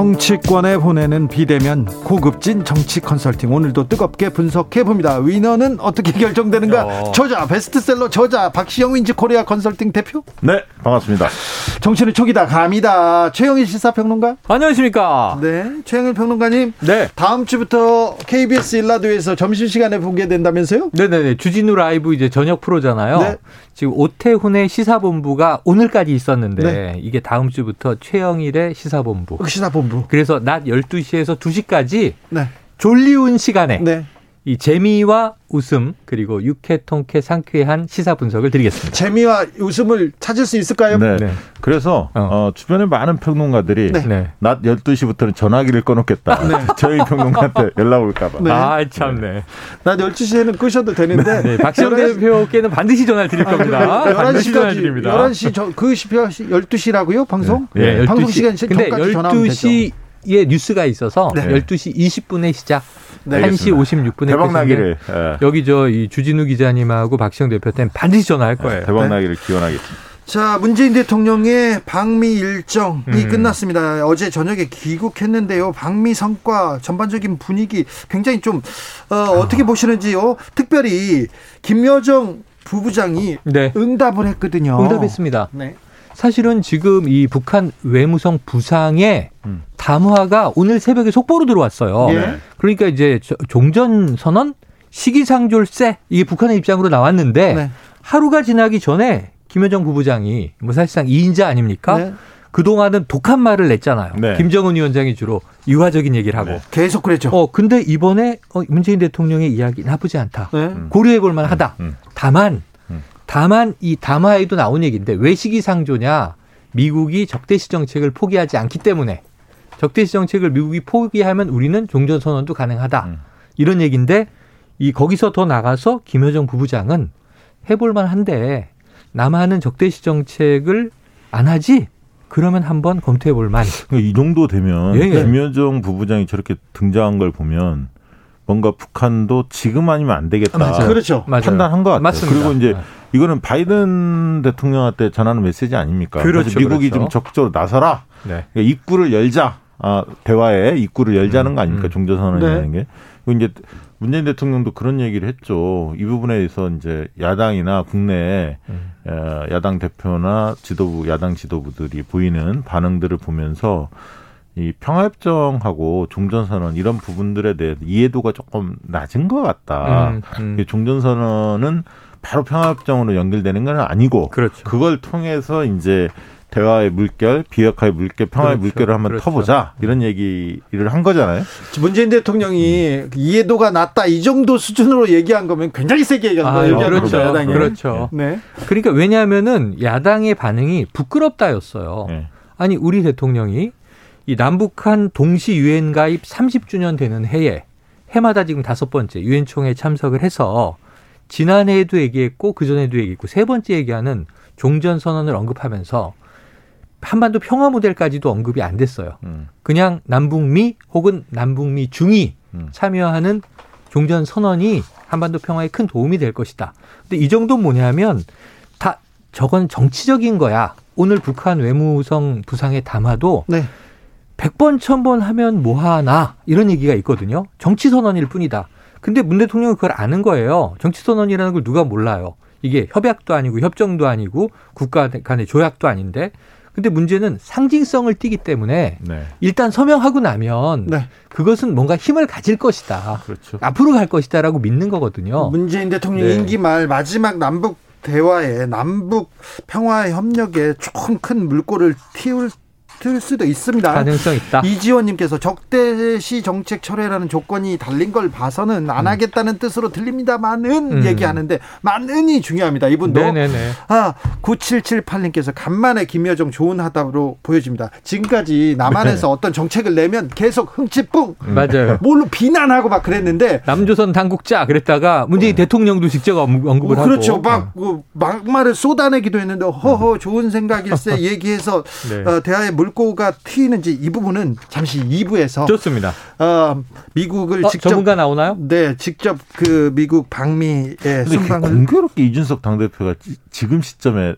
정치권에 보내는 비대면 고급진 정치 컨설팅 오늘도 뜨겁게 분석해 봅니다. 위너는 어떻게 결정되는가? 어. 저자 베스트셀러 저자 박시영 윈지 코리아 컨설팅 대표. 네 반갑습니다. 정치는 초기다 감이다. 최영일 시사평론가. 안녕하십니까. 네 최영일 평론가님. 네 다음 주부터 KBS 일라도에서 점심 시간에 보게 된다면서요? 네네네 주진우 라이브 이제 저녁 프로잖아요. 네. 지금 오태훈의 시사본부가 오늘까지 있었는데 네. 이게 다음 주부터 최영일의 시사본부. 시사본부. 그래서 낮 12시에서 2시까지 네. 졸리운 시간에 네. 이 재미와 웃음 그리고 유쾌 통쾌 상쾌한 시사 분석을 드리겠습니다. 재미와 웃음을 찾을 수 있을까요? 네. 네. 그래서 어. 어, 주변에 많은 평론가들이 네. 네. 낮 12시부터는 전화기를 꺼놓겠다. 네. <laughs> 저희 평론가한테 연락 올까 봐. 네. 아, 참네. 낮 12시에는 끄셔도 되는데 네. 박시영 대표께는 반드시 전화를 드릴 아, 겁니다. 11시 전화 드립니다. 11시 저, 그 12시라고요? 방송? 네. 방송 시간 근데 12시 에 뉴스가 있어서 네. 12시 20분에 시작. 네, 1시 56분에 대박 나기를 예. 여기 저 이 주진우 기자님하고 박시영 대표한테 반드시 전화할 예, 거예요. 대박 나기를 기원하겠습니다. 자, 문재인 대통령의 방미 일정이 음. 끝났습니다. 어제 저녁에 귀국했는데요. 방미 성과 전반적인 분위기 굉장히 좀 어, 어떻게 보시는지요? 특별히 김여정 부부장이 네. 응답을 했거든요. 응답했습니다. 네. 사실은 지금 이 북한 외무성 부상의 음. 담화가 오늘 새벽에 속보로 들어왔어요. 예. 그러니까 이제 종전 선언 시기상졸세 이게 북한의 입장으로 나왔는데 네. 하루가 지나기 전에 김여정 부부장이 뭐 사실상 2인자 아닙니까? 네. 그동안은 독한 말을 냈잖아요. 네. 김정은 위원장이 주로 유화적인 얘기를 하고. 네. 계속 그랬죠. 어, 근데 이번에 어, 문재인 대통령의 이야기 나쁘지 않다. 네. 고려해 볼 만하다. 음, 음. 다만 다만 이 담화에도 나온 얘기인데 왜 시기상조냐? 미국이 적대시 정책을 포기하지 않기 때문에 적대시 정책을 미국이 포기하면 우리는 종전 선언도 가능하다. 음. 이런 얘기인데 이 거기서 더 나가서 김여정 부부장은 해볼 만한데 남한은 적대시 정책을 안 하지? 그러면 한번 검토해 볼 만. 그러니까 이 정도 되면 예, 예. 김여정 부부장이 저렇게 등장한 걸 보면 뭔가 북한도 지금 아니면 안 되겠다. 맞아요. 그렇죠. 판단한 것 같아요. 맞습니다. 그리고 이제 이거는 바이든 대통령한테 전하는 메시지 아닙니까? 그렇죠. 미국이 그렇죠. 좀 적극적으로 나서라. 네. 그러니까 입구를 열자. 아, 대화에 입구를 열자는 음, 거 아닙니까? 음. 종전선언이라는 네. 게. 이제 문재인 대통령도 그런 얘기를 했죠. 이 부분에 대해서 이제 야당이나 국내 음. 어, 야당 대표나 지도부, 야당 지도부들이 보이는 반응들을 보면서 이 평화협정하고 종전선언 이런 부분들에 대해 이해도가 조금 낮은 것 같다. 음, 음. 종전선언은 바로 평화협정으로 연결되는 건 아니고 그렇죠. 그걸 통해서 이제 대화의 물결, 비핵화의 물결, 평화의 그렇죠. 물결을 한번 그렇죠. 터보자 이런 얘기를 한 거잖아요. 문재인 대통령이 음. 이해도가 낮다 이 정도 수준으로 얘기한 거면 굉장히 세게 얘기한 아, 거예요. 그렇죠. 야당이. 그렇죠. 네. 그러니까 왜냐하면은 야당의 반응이 부끄럽다였어요. 네. 아니 우리 대통령이 이 남북한 동시 유엔 가입 30주년 되는 해에 해마다 지금 다섯 번째 유엔 총회 참석을 해서 지난해에도 얘기했고 그 전에도 얘기했고 세 번째 얘기하는 종전 선언을 언급하면서 한반도 평화 모델까지도 언급이 안 됐어요. 음. 그냥 남북미 혹은 남북미 중이 음. 참여하는 종전 선언이 한반도 평화에 큰 도움이 될 것이다. 근데 이 정도는 뭐냐면 다 저건 정치적인 거야. 오늘 북한 외무성 부상에 담아도 네. 100번, 1000번 하면 뭐 하나 이런 얘기가 있거든요. 정치 선언일 뿐이다. 근데 문 대통령은 그걸 아는 거예요. 정치선언이라는 걸 누가 몰라요. 이게 협약도 아니고 협정도 아니고 국가 간의 조약도 아닌데 근데 문제는 상징성을 띠기 때문에 네. 일단 서명하고 나면 네. 그것은 뭔가 힘을 가질 것이다. 그렇죠. 앞으로 갈 것이다라고 믿는 거거든요. 문재인 대통령 네. 임기 말 마지막 남북 대화에 남북 평화 협력에 조금 큰 물꼬를 틔울 될 수도 있습니다. 가능성 있다. 이지원님께서 적대시 정책 철회라는 조건이 달린 걸 봐서는 안 음. 하겠다는 뜻으로 들립니다만은 음. 얘기하는데 만은이 중요합니다. 이분도 네네네. 아 9778님께서 간만에 김여정 좋은 하답으로 보여집니다. 지금까지 남한에서 네. 어떤 정책을 내면 계속 흥칫뿡 음. 맞아요. 뭘로 비난하고 막 그랬는데 남조선 당국자 그랬다가 문재인 어. 대통령도 직접 언급을 어, 그렇죠. 하고 그렇죠. 막 어. 막말을 쏟아내기도 했는데 허허 좋은 생각일세 <laughs> 얘기해서 네. 어, 대화에 물 물꼬가 트이는지 이 부분은 잠시 2부에서 좋습니다. 어, 미국을 어, 직접 전문가 나오나요? 네, 직접 그 미국 방미에 순방을 공교롭게 이준석 당대표가 지금 시점에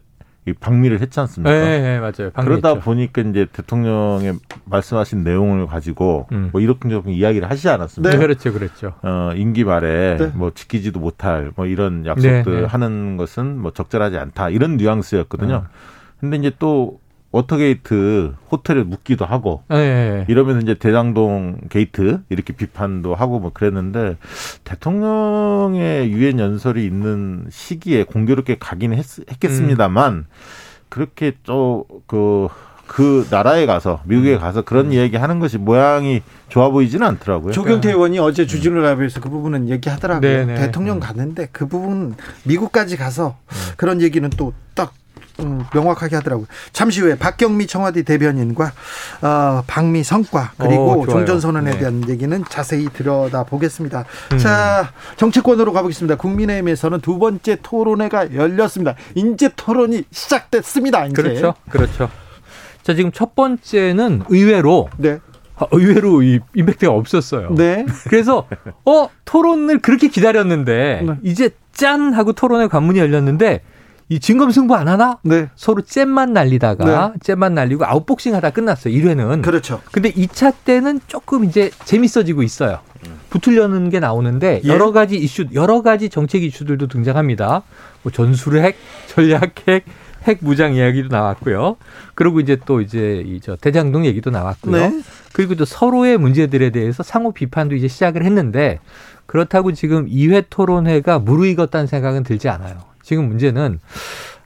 방미를 했지 않습니까? 네, 네 맞아요. 그러다 했죠. 보니까 이제 대통령의 말씀하신 내용을 가지고 음. 뭐 이렇게 좀 이야기를 하시지 않았습니까? 네, 그렇죠, 그렇죠. 어, 임기 말에 네. 뭐 지키지도 못할 뭐 이런 약속들 네, 네. 하는 것은 뭐 적절하지 않다 이런 뉘앙스였거든요. 어. 근데 이제 또 워터게이트 호텔에 묵기도 하고 네. 이러면서 이제 대장동 게이트 이렇게 비판도 하고 뭐 그랬는데 대통령의 유엔 연설이 있는 시기에 공교롭게 가긴 했, 겠습니다만 음. 그렇게 또그그 그 나라에 가서 미국에 음. 가서 그런 음. 이야기 하는 것이 모양이 좋아 보이지는 않더라고요. 조경태 네. 의원이 어제 주진우 라이브에서 그 부분은 얘기하더라고요. 네네. 네. 대통령 가는데 그 부분 미국까지 가서 그런 얘기는 또딱 음, 명확하게 하더라고요. 잠시 후에 박경미 청와대 대변인과 어, 방미 성과 그리고 오, 종전 선언에 네. 대한 얘기는 자세히 들여다 보겠습니다. 음. 자 정치권으로 가보겠습니다. 국민의힘에서는 두 번째 토론회가 열렸습니다. 인재 토론이 시작됐습니다. 이제. 그렇죠, 그렇죠. 자 지금 첫 번째는 의외로 네. 아, 의외로 이 임팩트가 없었어요. 네. 그래서 어 토론을 그렇게 기다렸는데 네. 이제 짠 하고 토론회 관문이 열렸는데 이 진검승부 안 하나? 네. 서로 잼만 날리다가 네. 잼만 날리고 아웃복싱 하다 끝났어요. 1회는. 그렇죠. 근데 2차 때는 조금 이제 재밌어지고 있어요. 붙으려는 게 나오는데 예. 여러 가지 이슈, 여러 가지 정책 이슈들도 등장합니다. 뭐 전술핵, 전략핵, 핵 무장 이야기도 나왔고요. 그리고 이제 또 이제 이저 대장동 얘기도 나왔고요. 네. 그리고 또 서로의 문제들에 대해서 상호 비판도 이제 시작을 했는데 그렇다고 지금 2회 토론회가 무르익었다는 생각은 들지 않아요. 지금 문제는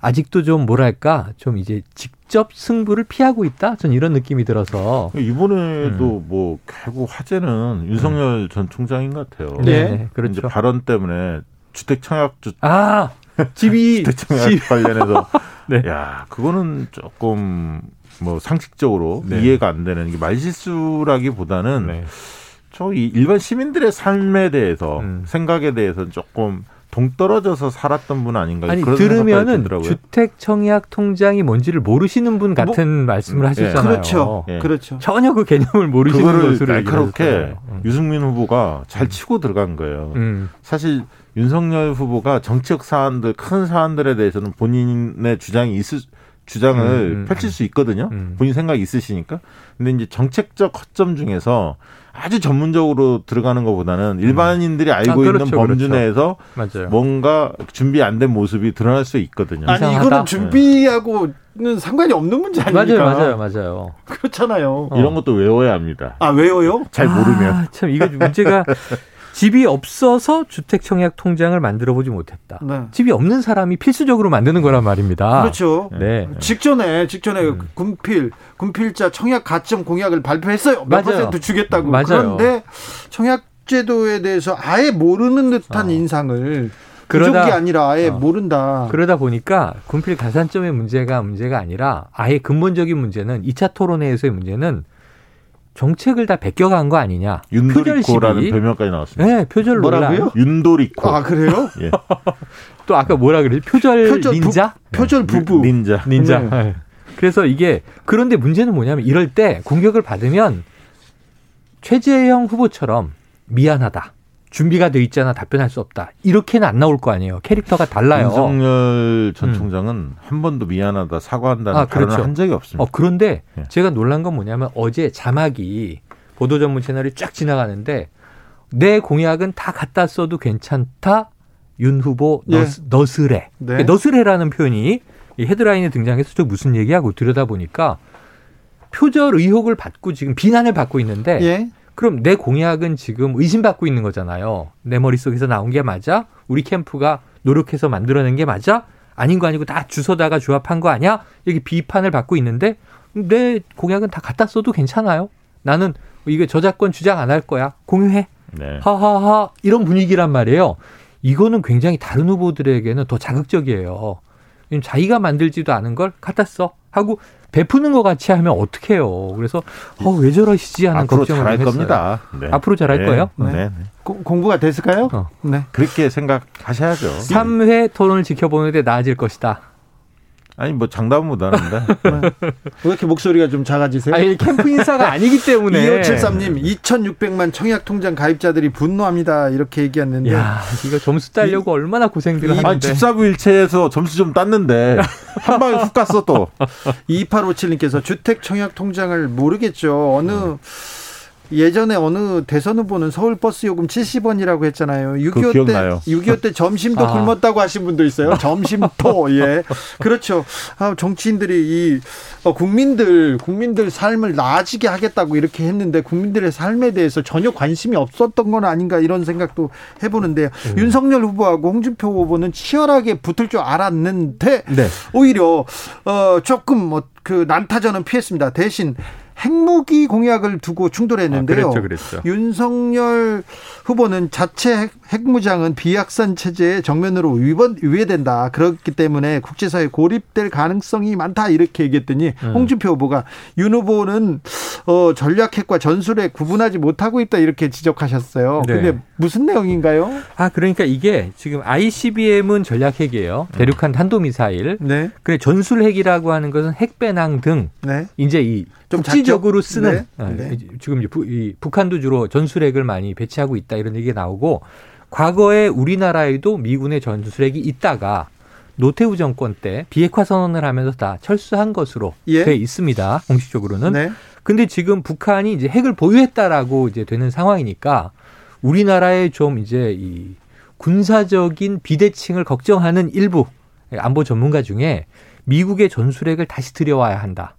아직도 좀 뭐랄까 좀 이제 직접 승부를 피하고 있다. 전 이런 느낌이 들어서 이번에도 음. 뭐 결국 화제는 윤석열 음. 전 총장인 것 같아요. 네, 네 그렇죠. 발언 때문에 주택 청약주 아 집이 <laughs> 주택 청약 집. 관련해서 <laughs> 네. 야 그거는 조금 뭐 상식적으로 네. 이해가 안 되는 게 말실수라기보다는 네. 저 일반 시민들의 삶에 대해서 음. 생각에 대해서 조금 동떨어져서 살았던 분 아닌가요? 아니 들으면은 주택 청약 통장이 뭔지를 모르시는 분 같은 뭐, 말씀을 음, 하셨잖아요. 그렇죠. 예. 그렇죠. 전혀 그 개념을 모르시는 것으로 날카롭게 음. 유승민 후보가 잘 치고 들어간 거예요. 음. 사실 윤석열 후보가 정책 사안들 큰 사안들에 대해서는 본인의 주장이 있을 주장을 음, 음 펼칠 수 있거든요. 음. 본인 생각이 있으시니까. 근데 이제 정책적 허점 중에서 아주 전문적으로 들어가는 것보다는 일반인들이 알고 아, 그렇죠, 있는 범주 그렇죠. 내에서 맞아요. 뭔가 준비 안 된 모습이 드러날 수 있거든요. 아니 이상하다. 이거는 준비하고는 상관이 없는 문제 아닙니까? 맞아요, 맞아요, 맞아요. 그렇잖아요. 이런 것도 외워야 합니다. 아 외워요? 잘 모르면. 아, 참 이게 문제가 <laughs> 집이 없어서 주택 청약 통장을 만들어 보지 못했다. 네. 집이 없는 사람이 필수적으로 만드는 거란 말입니다. 그렇죠. 네. 직전에 직전에 음. 군필 군필자 청약 가점 공약을 발표했어요. 몇 맞아요. 퍼센트 주겠다고. 맞아요. 그런데 청약 제도에 대해서 아예 모르는 듯한 어. 인상을 그러다 게 아니라 아예 어. 모른다. 그러다 보니까 군필 가산점의 문제가 문제가 아니라 아예 근본적인 문제는 2차 토론회에서의 문제는 정책을 다 베껴간 거 아니냐. 윤도리코라는 별명까지 나왔습니다. 네, 표절 뭐라고요? 윤도리코. 아 그래요? 예. <laughs> 또 아까 뭐라 그랬지? 표절, 표절 닌자? 부, 표절 부부. 닌자. 닌자. 네. 네. 그래서 이게 그런데 문제는 뭐냐면 이럴 때 공격을 받으면 최재형 후보처럼 미안하다. 준비가 돼 있잖아 답변할 수 없다. 이렇게는 안 나올 거 아니에요. 캐릭터가 달라요. 윤석열 전 음. 총장은 음. 한 번도 미안하다 사과한다는 아, 그렇죠. 한 적이 없습니다. 어, 그런데 네. 제가 놀란 건 뭐냐면 어제 자막이 보도 전문 채널이 쫙 지나가는데 내 공약은 다 갖다 써도 괜찮다. 윤 후보 네. 너스레. 네. 너스레라는 표현이 헤드라인에 등장해서 저 무슨 얘기하고 들여다보니까 표절 의혹을 받고 지금 비난을 받고 있는데 예. 그럼 내 공약은 지금 의심받고 있는 거잖아요. 내 머릿속에서 나온 게 맞아? 우리 캠프가 노력해서 만들어낸 게 맞아? 아닌 거 아니고 다 주워다가 조합한 거 아니야? 이렇게 비판을 받고 있는데 내 공약은 다 갖다 써도 괜찮아요. 나는 이게 저작권 주장 안 할 거야. 공유해. 네. 하하하 이런 분위기란 말이에요. 이거는 굉장히 다른 후보들에게는 더 자극적이에요. 자기가 만들지도 않은 걸 갖다 써 하고 베푸는 것 같이 하면 어떡해요. 그래서 어, 왜 저러시지 하는 걱정을 잘할 했어요. 겁니다. 네. 앞으로 잘할 네. 거예요? 네. 네. 고, 공부가 됐을까요? 어. 네. 그렇게 생각하셔야죠. 3회 토론을 지켜보는데 나아질 것이다. 아니 뭐 장담은 못 하는데. 왜 이렇게 목소리가 좀 작아지세요? 아니 캠프 인사가 아니기 때문에. 2573님 2,600만 청약 통장 가입자들이 분노합니다. 이렇게 얘기했는데. 야 이거 점수 따려고 이, 얼마나 고생들 하는데. 아니 집사부 일체에서 점수 좀 땄는데. 한 방에 훅 갔어 또. <laughs> 2857님께서 주택 청약 통장을 모르겠죠. 어느 음. 예전에 어느 대선 후보는 서울 버스 요금 70원이라고 했잖아요. 6.25 때, 6.25 때 점심도 아. 굶었다고 하신 분도 있어요. <laughs> 점심도, <laughs> 예. 그렇죠. 아, 정치인들이 이, 어, 국민들, 국민들 삶을 나아지게 하겠다고 이렇게 했는데 국민들의 삶에 대해서 전혀 관심이 없었던 건 아닌가 이런 생각도 해보는데 음. 윤석열 후보하고 홍준표 후보는 치열하게 붙을 줄 알았는데 네. 오히려, 어, 조금 뭐, 그 난타전은 피했습니다. 대신 핵무기 공약을 두고 충돌했는데요. 아, 그랬죠, 그랬죠. 윤석열 후보는 자체 핵무장은 비약산 체제의 정면으로 위반 위배된다. 그렇기 때문에 국제사회 고립될 가능성이 많다 이렇게 얘기했더니 음. 홍준표 후보가 윤 후보는 어, 전략핵과 전술핵 구분하지 못하고 있다 이렇게 지적하셨어요. 네. 근데 무슨 내용인가요? 아 그러니까 이게 지금 ICBM은 전략핵이에요. 대륙간 탄도미사일. 네. 그래 전술핵이라고 하는 것은 핵배낭 등 네. 이제 이 좀 국지적으로 쓰는 네. 네. 지금 부, 이 북한도 주로 전술핵을 많이 배치하고 있다 이런 얘기가 나오고 과거에 우리나라에도 미군의 전술핵이 있다가 노태우 정권 때 비핵화 선언을 하면서 다 철수한 것으로 예. 돼 있습니다. 공식적으로는. 네. 근데 지금 북한이 이제 핵을 보유했다라고 이제 되는 상황이니까 우리나라의 좀 이제 이 군사적인 비대칭을 걱정하는 일부 안보 전문가 중에 미국의 전술핵을 다시 들여와야 한다.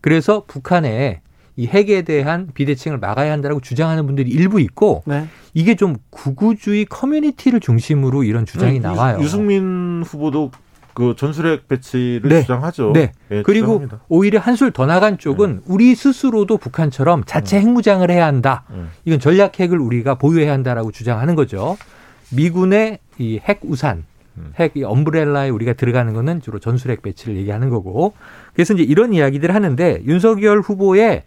그래서 북한에 이 핵에 대한 비대칭을 막아야 한다라고 주장하는 분들이 일부 있고 네. 이게 좀 구구주의 커뮤니티를 중심으로 이런 주장이 네, 나와요. 유승민 후보도 그 전술핵 배치를 네. 주장하죠. 네. 네 그리고 주장합니다. 오히려 한술 더 나간 쪽은 네. 우리 스스로도 북한처럼 자체 음. 핵무장을 해야 한다. 음. 이건 전략 핵을 우리가 보유해야 한다라고 주장하는 거죠. 미군의 이 핵 우산, 음. 핵 umbrella에 우리가 들어가는 거는 주로 전술핵 배치를 얘기하는 거고. 그래서 이제 이런 이야기들을 하는데 윤석열 후보의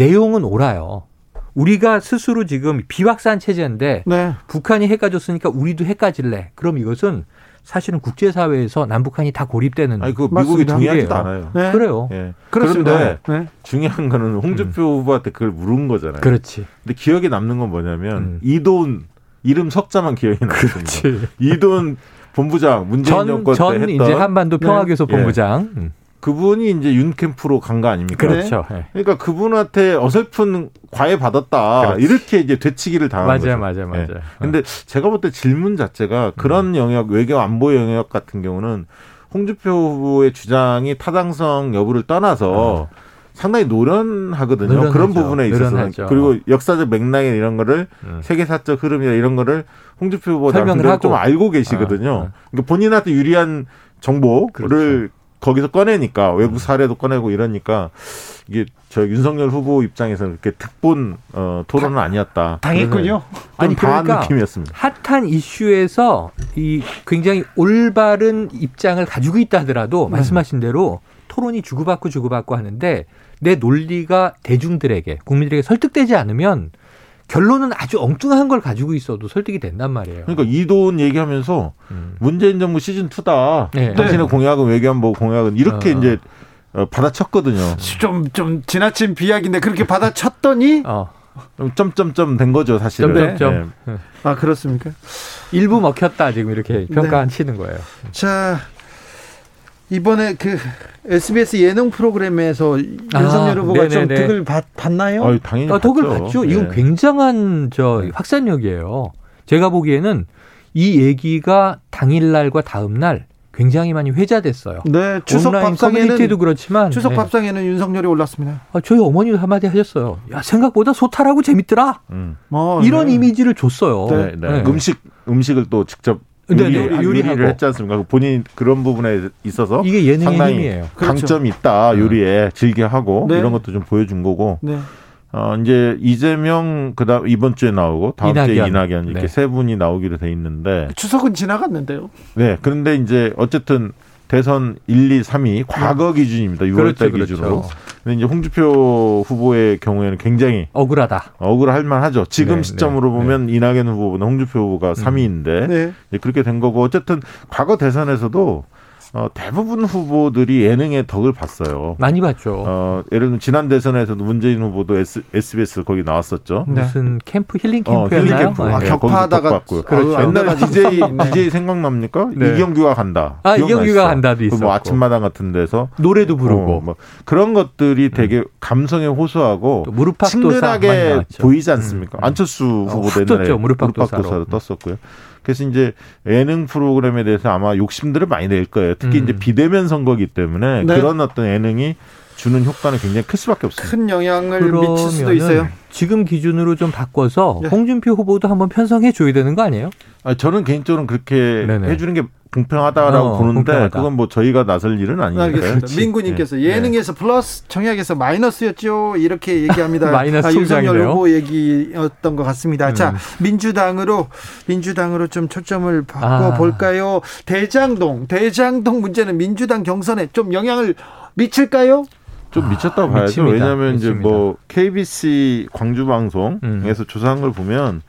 내용은 옳아요. 우리가 스스로 지금 비확산 체제인데 네. 북한이 핵 가졌으니까 우리도 핵 가질래. 그럼 이것은 사실은 국제사회에서 남북한이 다 고립되는. 아니, 그 미국이 동의하지도 않아요. 네. 그래요. 예. 그런데 네. 중요한 거는 홍준표 음. 후보한테 그걸 물은 거잖아요. 그렇지. 근데 기억에 남는 건 뭐냐면 음. 이돈 이름 석자만 기억이 남습니다. 이돈 본부장 문재인 전, 정권 전 때 했던 이제 한반도 평화교섭 네. 본부장. 음. 그분이 이제 윤 캠프로 간 거 아닙니까? 그렇죠. 네. 그러니까 그분한테 어설픈 과외 받았다 그렇지. 이렇게 이제 되치기를 당한 맞아요, 거죠. 맞아요, 맞아요. 네. 근데 제가 볼 때 질문 자체가 그런 음. 영역 외교 안보 영역 같은 경우는 홍준표 후보의 주장이 타당성 여부를 떠나서 음. 상당히 노련하거든요. 노련하죠. 그런 부분에 있어서는 노련하죠. 그리고 역사적 맥락에 이런 거를 음. 세계사적 흐름이나 이런 거를 홍준표 후보 설명을 좀 알고 계시거든요. 아, 아. 그러니까 본인한테 유리한 정보를 그렇죠. 거기서 꺼내니까 외국 사례도 꺼내고 이러니까 이게 저 윤석열 후보 입장에서는 그렇게 특본 어, 토론은 아니었다. 당했군요. 아니 그러니까 느낌이었습니다. 핫한 이슈에서 이 굉장히 올바른 입장을 가지고 있다 하더라도 네. 말씀하신 대로 토론이 주고받고 주고받고 하는데 내 논리가 대중들에게 국민들에게 설득되지 않으면 결론은 아주 엉뚱한 걸 가지고 있어도 설득이 된단 말이에요. 그러니까 이 돈 얘기하면서 음. 문재인 정부 시즌 2다. 네. 당신의 공약은 외교안보 공약은 이렇게 어. 이제 어, 받아쳤거든요. 좀, 좀 지나친 비약인데 그렇게 받아쳤더니 어. 점점점 된 거죠, 사실은. 점점점. 네. 아, 그렇습니까? 일부 먹혔다, 지금 이렇게 평가하시는 네. 거예요. 자, 이번에 그 SBS 예능 프로그램에서 아, 윤석열 후보가 네네네. 좀 득을 받, 봤나요? 어, 당연히 아, 덕을 봤죠. 네. 이건 굉장한 저 네. 확산력이에요. 제가 보기에는 이 얘기가 당일날과 다음날 굉장히 많이 회자됐어요. 네, 추석 밥상에는 그렇지만 추석 네. 밥상에는 윤석열이 올랐습니다. 아, 저희 어머니도 한마디 하셨어요. 야 생각보다 소탈하고 재밌더라. 음. 어, 이런 네. 이미지를 줬어요. 네, 네. 네. 음식 음식을 또 직접 요리, 네, 네, 요리를 했지 않습니까? 본인 그런 부분에 있어서 이게 예능의 힘이에요. 그렇죠. 강점이 있다 네. 요리에 즐겨 하고 네. 이런 것도 좀 보여준 거고. 네. 어 이제 이재명 그다음 이번 주에 나오고 다음 이낙연. 주에 이낙연 이렇게 네. 세 분이 나오기로 돼 있는데 추석은 지나갔는데요. 네. 그런데 이제 어쨌든 대선 1, 2, 3위 과거 기준입니다. 6월 그렇죠, 달 그렇죠. 기준으로. 근데 이제 홍준표 후보의 경우에는 굉장히 억울하다. 억울할 만하죠. 지금 네, 시점으로 네, 보면 네. 이낙연 후보보다 홍준표 후보가 음. 3위인데 네. 그렇게 된 거고 어쨌든 과거 대선에서도 어, 대부분 후보들이 예능의 덕을 봤어요. 많이 봤죠. 어, 예를 들면 지난 대선에서도 문재인 후보도 S, SBS 거기 나왔었죠. 네. 무슨 캠프 힐링 캠프였나요? 어, 힐링 캠프. 아, 네. 격파하다가 그렇죠. 옛날에 DJ DJ <laughs> 생각납니까? 네. 이경규가 간다. 아 이경규가 간다도 있어. 뭐 아침마당 같은 데서 노래도 부르고 어, 뭐 그런 것들이 되게 음. 감성에 호소하고 친근하게 보이지 않습니까? 음. 안철수 어, 후보도 옛날에 무릎팍도사로 떴었고요. 그래서 이제 예능 프로그램에 대해서 아마 욕심들을 많이 낼 거예요. 특히 음. 이제 비대면 선거기 때문에 네. 그런 어떤 예능이 주는 효과는 굉장히 클 수밖에 없습니다. 큰 영향을 미칠 수도 있어요. 지금 기준으로 좀 바꿔서 네. 홍준표 후보도 한번 편성해 줘야 되는 거 아니에요? 아, 저는 개인적으로 그렇게 네네. 해주는 게 공평하다라고 어, 보는데 공평하다. 그건 뭐 저희가 나설 일은 아니니까요. 민구님께서 네. 예능에서 플러스 청약에서 마이너스였죠 이렇게 얘기합니다. <laughs> 마이너스 아, 윤석열 후보 얘기였던 것 같습니다. 음. 자 민주당으로 민주당으로 좀 초점을 바꿔 볼까요? 아. 대장동 대장동 문제는 민주당 경선에 좀 영향을 미칠까요? 좀 미쳤다고 아, 봐야죠. 미칩니다. 왜냐하면 미칩니다. 이제 뭐 KBC 광주 방송에서 음. 조사한 걸 보면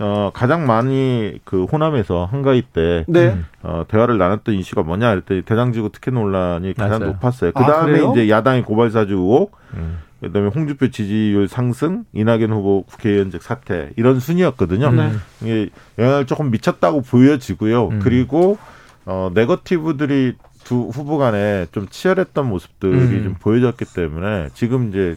어, 가장 많이 그 호남에서 한가위 때 네. 어, 대화를 나눴던 이슈가 뭐냐 했더니 대장지구 특혜 논란이 가장 맞아요. 높았어요. 그 다음에 아, 이제 야당의 고발사주 의혹, 음. 그다음에 홍준표 지지율 상승, 이낙연 후보 국회의원직 사퇴 이런 순이었거든요. 네. 이게 영향을 조금 미쳤다고 보여지고요. 음. 그리고 어, 네거티브들이 두 후보 간에 좀 치열했던 모습들이 음. 좀 보여졌기 때문에 지금 이제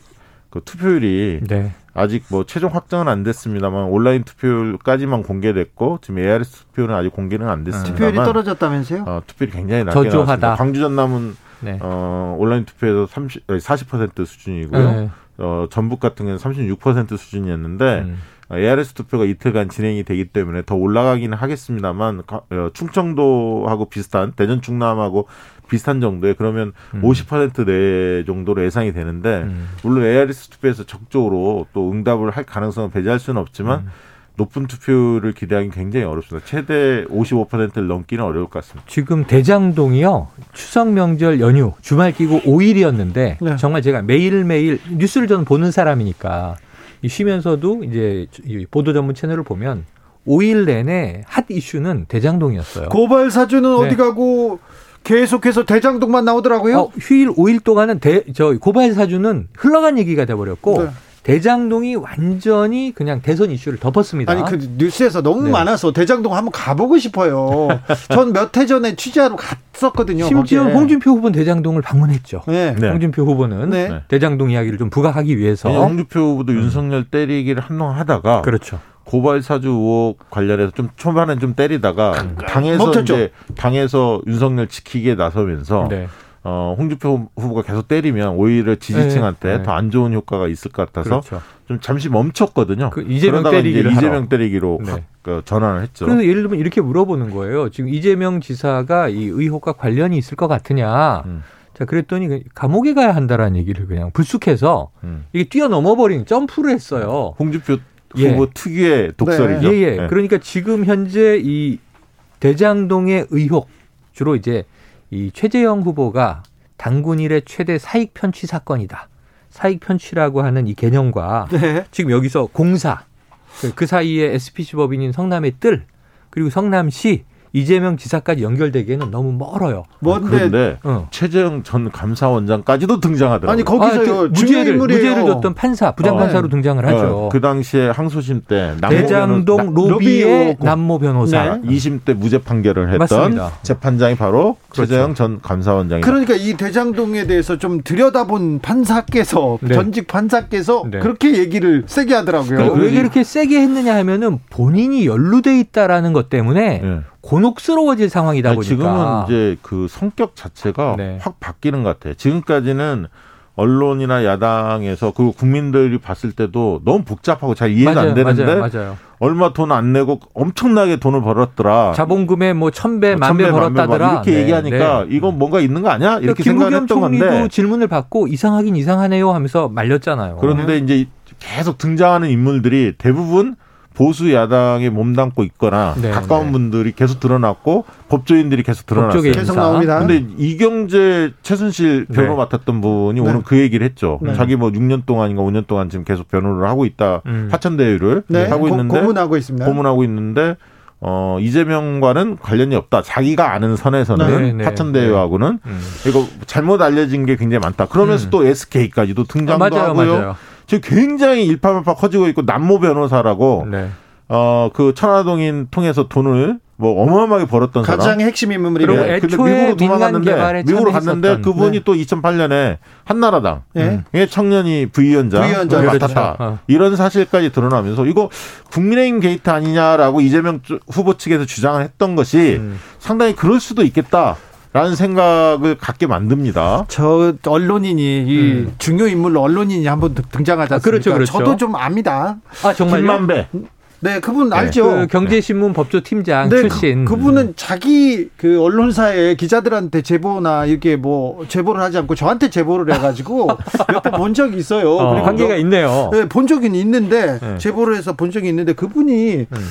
그 투표율이 네. 아직 뭐 최종 확정은 안 됐습니다만 온라인 투표율까지만 공개됐고 지금 ARS 투표는 아직 공개는 안 됐습니다. 투표율이 떨어졌다면서요? 어, 투표율이 굉장히 낮게 나왔습니다. 광주 전남은 네. 어, 온라인 투표에서 30, 40% 수준이고요. 네. 어, 전북 같은 경우는 36% 수준이었는데 음. ARS 투표가 이틀간 진행이 되기 때문에 더 올라가기는 하겠습니다만 어, 충청도하고 비슷한 대전 충남하고 비슷한 정도에 그러면 음. 50%내 정도로 예상이 되는데 음. 물론 ARS 투표에서 적극적으로 또 응답을 할 가능성을 배제할 수는 없지만 음. 높은 투표를 기대하기 굉장히 어렵습니다. 최대 55%를 넘기는 어려울 것 같습니다. 지금 대장동이요. 추석 명절 연휴 주말 끼고 5일이었는데 네. 정말 제가 매일매일 뉴스를 저는 보는 사람이니까 쉬면서도 이제 보도 전문 채널을 보면 5일 내내 핫 이슈는 대장동이었어요. 고발 사주는 네. 어디 가고 계속해서 대장동만 나오더라고요. 어, 휴일 5일 동안은 대, 저 고발 사주는 흘러간 얘기가 돼버렸고 네. 대장동이 완전히 그냥 대선 이슈를 덮었습니다. 아니 그 뉴스에서 너무 네. 많아서 대장동 한번 가보고 싶어요. <laughs> 전 몇 해 전에 취재하러 갔었거든요. 심지어 거기에. 홍준표 후보는 대장동을 방문했죠. 네. 네. 홍준표 후보는 네. 대장동 이야기를 좀 부각하기 위해서. 홍준표 후보도 음. 윤석열 때리기를 한동안 하다가 그렇죠. 고발 사주 의혹 관련해서 좀 초반에 좀 때리다가 당에서 멈췄죠. 이제 당에서 윤석열 지키기에 나서면서 네. 어, 홍준표 후보가 계속 때리면 오히려 지지층한테 네, 네. 더안 좋은 효과가 있을 것 같아서 그렇죠. 좀 잠시 멈췄거든요. 그 이재명 때리기를 이재명 때리기로 네. 그 전환을 했죠. 그래서 예를 들면 이렇게 물어보는 거예요. 지금 이재명 지사가 이 의혹과 관련이 있을 것 같으냐. 음. 자, 그랬더니 그 감옥에 가야 한다라는 얘기를 그냥 불쑥해서 음. 이게 뛰어넘어 버린 점프를 했어요. 홍준표 예. 후보 특유의 독설이죠. 네. 예, 예. 네. 그러니까 지금 현재 이 대장동의 의혹 주로 이제 이 최재형 후보가 당군 일의 최대 사익 편취 사건이다. 사익 편취라고 하는 이 개념과 네. 지금 여기서 공사 그, 그 사이에 SPC 법인인 성남의 뜰 그리고 성남시 이재명 지사까지 연결되기에는 너무 멀어요. 뭔데? 그런데 어. 최재형 전 감사원장까지도 등장하더라고요. 아니 거기서 아, 무죄를 무죄를 줬던 판사 부장 판사로 어. 등장을 하죠. 어. 그 당시에 항소심 때 대장동 변호, 로비의 남모 변호사 네. 2심 때 무죄 판결을 했던 맞습니다. 재판장이 바로 그렇죠. 최재형 전 감사원장입니다. 그러니까 이 대장동에 대해서 좀 들여다본 판사께서 네. 전직 판사께서 네. 그렇게 얘기를 세게 하더라고요. 그러니까 왜 그렇게 세게 했느냐 하면은 본인이 연루돼 있다라는 것 때문에 네. 곤혹스러워질 상황이다 보니까 지금은 이제 그 성격 자체가 네. 확 바뀌는 것 같아요. 지금까지는 언론이나 야당에서 그 국민들이 봤을 때도 너무 복잡하고 잘 이해가 맞아요, 안 되는데 맞아요, 맞아요. 얼마 돈 안 내고 엄청나게 돈을 벌었더라. 자본금에 뭐 천배 뭐 만배 벌었다더라. 이렇게 네, 얘기하니까 네. 이건 뭔가 있는 거 아니야? 이렇게 생각했던 건데 질문을 받고 이상하긴 이상하네요 하면서 말렸잖아요. 그런데 이제 계속 등장하는 인물들이 대부분 보수 야당에 몸담고 있거나 네, 가까운 네. 분들이 계속 드러났고 법조인들이 계속 드러났어요. 계속 나옵니다. 근데 이경재 최순실 변호 네. 맡았던 분이 네. 오늘 그 얘기를 했죠. 네. 자기 뭐 6년 동안인가 5년 동안 지금 계속 변호를 하고 있다. 음. 화천대유를 네. 하고 있는데 고 문하고 있습니다. 고문하고 있는데 어, 이재명과는 관련이 없다. 자기가 아는 선에서는 네, 네, 화천대유하고는 네. 음. 이거 잘못 알려진 게 굉장히 많다. 그러면서 음. 또 SK까지도 등장도 아, 맞아요, 하고요. 맞아요. 지금 굉장히 일파만파 커지고 있고 남모 변호사라고 네. 어, 그 천화동인 통해서 돈을 뭐 어마어마하게 벌었던 가장 사람. 핵심 인물이 그리고 네. 근데 미국으로 돌아갔는데 미국으로 갔는데 그분이 네. 또 2008년에 한나라당의 네. 청년이 부위원장 부위원장. 맡았다. 어. 이런 사실까지 드러나면서 이거 국민의힘 게이트 아니냐라고 이재명 후보 측에서 주장을 했던 것이 음. 상당히 그럴 수도 있겠다. 라는 생각을 갖게 만듭니다. 저 언론인이 이 음. 중요 인물로 언론인이 한번 등장하지 않습니까? 아, 그렇죠, 그렇죠. 저도 좀 압니다. 아 정말요? 김만배. 네, 그분 네. 알죠. 그 경제신문 네. 법조팀장 네, 출신. 그, 분은 자기 그 언론사에 기자들한테 제보나 이렇게 뭐 제보를 하지 않고 저한테 제보를 해가지고 <laughs> 몇 번 본 적이 있어요. 어, 관계가 있네요. 네, 본 적은 있는데 네. 제보를 해서 본 적이 있는데 그분이 음.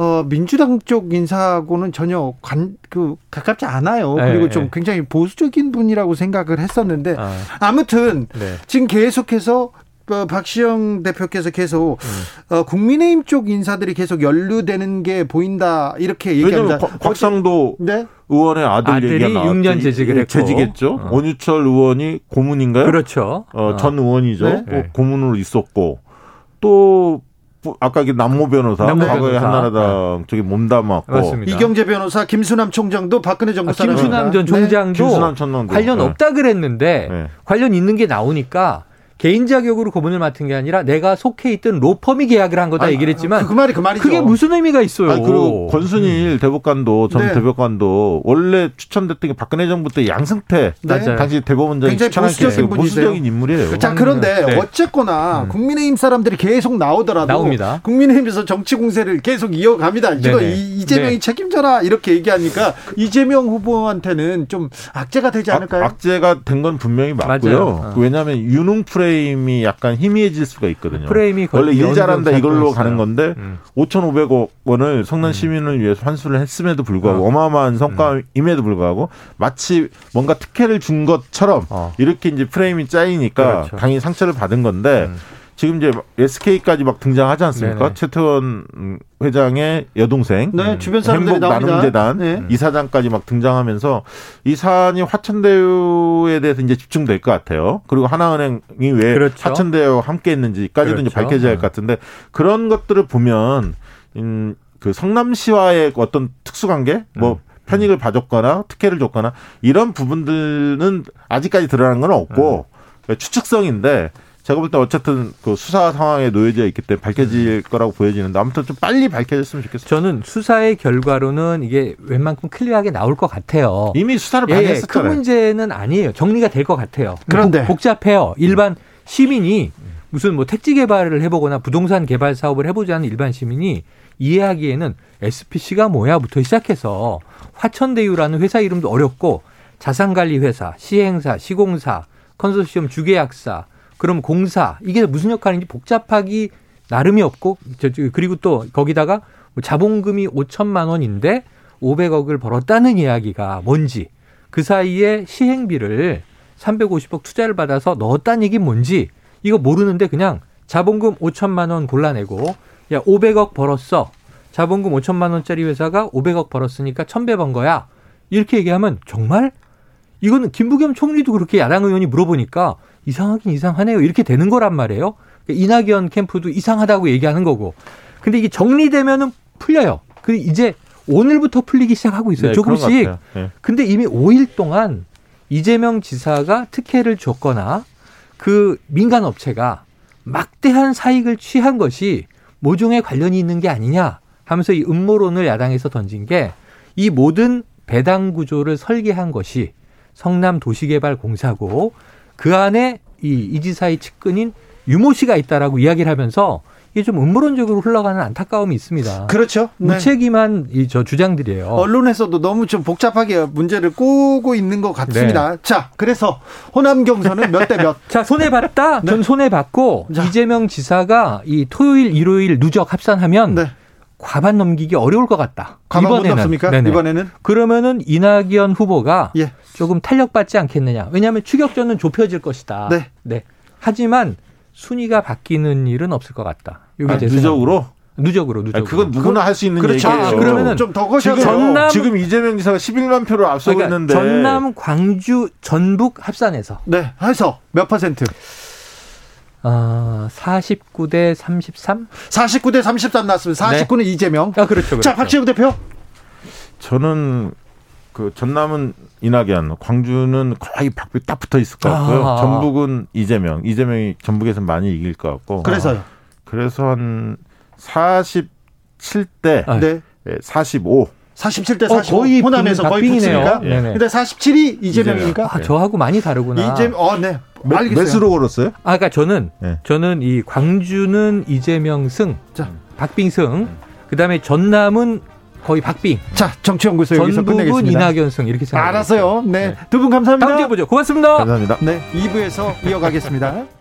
어, 민주당 쪽 인사하고는 전혀 관, 그, 가깝지 않아요. 네, 그리고 좀 네. 굉장히 보수적인 분이라고 생각을 했었는데, 아. 무튼 네. 지금 계속해서 어, 박시영 대표께서 계속 음. 어, 국민의힘 쪽 인사들이 계속 연루되는 게 보인다 이렇게 얘기합니다. 곽상도 네? 의원의 아들 아들이 얘기가 나왔죠. 6년 재직을 했고 재직했죠. 어. 원유철 의원이 고문인가요? 그렇죠. 어, 전 의원이죠. 네? 뭐 고문으로 있었고 또 아까 남모 변호사 남모 과거에 변호사. 한나라당 네. 저기 몸담았고 맞습니다. 이경재 변호사 김수남 총장도 박근혜 정부 아, 김수남 전 총장도 네. 김수남 관련 네. 없다 그랬는데 네. 관련 있는 게 나오니까 개인 자격으로 고문을 맡은 게 아니라 내가 속해 있던 로펌이 계약을 한 거다 아니, 얘기를 했지만 그, 말이 그 말이죠. 그게 무슨 의미가 있어요. 아니, 그리고 권순일 음. 대법관도 전 네. 대법관도 원래 추천됐던 게 박근혜 정부 때 양승태 네. 당시 대법원장이 굉장히 보수적인, 보수적인 인물이에요. 자 그런데 네. 어쨌거나 음. 국민의힘 사람들이 계속 나오더라도 나옵니다. 국민의힘에서 정치 공세를 계속 이어갑니다. 이거 이재명이 네. 책임져라 이렇게 얘기하니까 이재명 후보한테는 좀 악재가 되지 않을까요? 악, 재가 된 건 분명히 맞고요. 어. 왜냐하면 유능 프레 프레임이 약간 희미해질 수가 있거든요. 프레임이 원래 일 잘한다 이걸로 가는 건데 음. 5,500억 원을 성난 음. 시민을 위해서 환수를 했음에도 불구하고 어. 마어마한 성과임에도 불구하고 마치 뭔가 특혜를 준 것처럼 어. 이렇게 이제 프레임이 짜이니까 그렇죠. 당연히 상처를 받은 건데 음. 지금 이제 SK까지 막 등장하지 않습니까? 네네. 최태원 회장의 여동생, 네, 주변 사람들이 행복 나눔 재단 네. 이사장까지 막 등장하면서 이 사안이 화천대유에 대해서 이제 집중될 것 같아요. 그리고 하나은행이 왜 그렇죠. 화천대유와 함께했는지까지도 그렇죠. 이제 밝혀져야 할 것 같은데 그런 것들을 보면 음, 그 성남시와의 어떤 특수관계, 뭐 음. 편익을 봐줬거나 특혜를 줬거나 이런 부분들은 아직까지 드러난 건 없고 음. 추측성인데 제가 볼 때 어쨌든 그 수사 상황에 놓여져 있기 때문에 밝혀질 음. 거라고 보여지는데 아무튼 좀 빨리 밝혀졌으면 좋겠어요. 저는 수사의 결과로는 이게 웬만큼 클리어하게 나올 것 같아요. 이미 수사를 많이 예, 했었잖아요. 큰 문제는 아니에요. 정리가 될 것 같아요. 그런데 복잡해요. 일반 시민이 무슨 뭐 택지 개발을 해보거나 부동산 개발 사업을 해보지 않은 일반 시민이 이해하기에는 SPC가 뭐야부터 시작해서 화천대유라는 회사 이름도 어렵고 자산관리회사, 시행사, 시공사, 컨소시엄 주계약사, 그럼 공사 이게 무슨 역할인지 복잡하기 나름이 없고 그리고 또 거기다가 뭐 자본금이 5천만 원인데 500억을 벌었다는 이야기가 뭔지 그 사이에 시행비를 350억 투자를 받아서 넣었다는 얘기 뭔지 이거 모르는데 그냥 자본금 5천만 원 골라내고 야 500억 벌었어. 자본금 5천만 원짜리 회사가 500억 벌었으니까 1000배 번 거야. 이렇게 얘기하면 정말 이거는 김부겸 총리도 그렇게 야당 의원이 물어보니까 이상하긴 이상하네요. 이렇게 되는 거란 말이에요. 그러니까 이낙연 캠프도 이상하다고 얘기하는 거고. 근데 이게 정리되면은 풀려요. 그 이제 오늘부터 풀리기 시작하고 있어요. 네, 조금씩. 네. 근데 이미 5일 동안 이재명 지사가 특혜를 줬거나 그 민간 업체가 막대한 사익을 취한 것이 모종에 관련이 있는 게 아니냐 하면서 이 음모론을 야당에서 던진 게 이 모든 배당 구조를 설계한 것이 성남 도시개발공사고 그 안에 이 이지사의 측근인 유모 씨가 있다라고 이야기를 하면서 이게 좀 음모론적으로 흘러가는 안타까움이 있습니다. 그렇죠. 네. 무책임한 이 저 주장들이에요. 언론에서도 너무 좀 복잡하게 문제를 꼬고 있는 것 같습니다. 네. 자, 그래서 호남 경선은 몇 대 몇? <laughs> 자, 손해 봤다. 네. 전 손해 봤고 이재명 지사가 이 토요일, 일요일 누적 합산하면 네. 과반 넘기기 어려울 것 같다. 이번에는? 이번에는 그러면은 이낙연 후보가 예. 조금 탄력받지 않겠느냐. 왜냐하면 추격전은 좁혀질 것이다. 네. 네. 하지만 순위가 바뀌는 일은 없을 것 같다. 이게 아, 누적으로 누적으로 누적으로. 그건 누구나 할 수 있는 그렇죠. 얘기예요. 아, 그러면은 좀더 거셔서 전남 지금 이재명 지사가 11만 표를 앞서고 그러니까 있는데 전남, 광주, 전북 합산해서 네 해서 몇 퍼센트? 어, 49대 33? 49대 33 나왔습니다. 49는 네. 이재명. 아, 그렇죠. 그렇죠. 자, 박지영 대표. 저는 그 전남은 이낙연, 광주는 거의 박빙 딱 붙어 있을 것 같고요. 아. 전북은 이재명, 이재명이 전북에서 많이 이길 것 같고. 그래서요. 그래서 한 47대 아. 네. 45. 47대 45 어, 거의 호남에서 거의 붙으니까. 네. 근데 47이 이재명이니까. 아, 저하고 많이 다르구나. 이재 어, 네. 몇, 몇으로 걸었어요? 아, 그러니까 저는 네. 저는 이 광주는 이재명 승, 자. 박빙 승. 그다음에 전남은 거의 박빙. 자, 정치연구소 여기서 끝내겠습니다. 이낙연 승 이렇게 생각합니다. 알았어요. 네. 네. 두 분 감사합니다. 다음 주에 보죠. 고맙습니다. 감사합니다. 네. 2부에서 이어가겠습니다.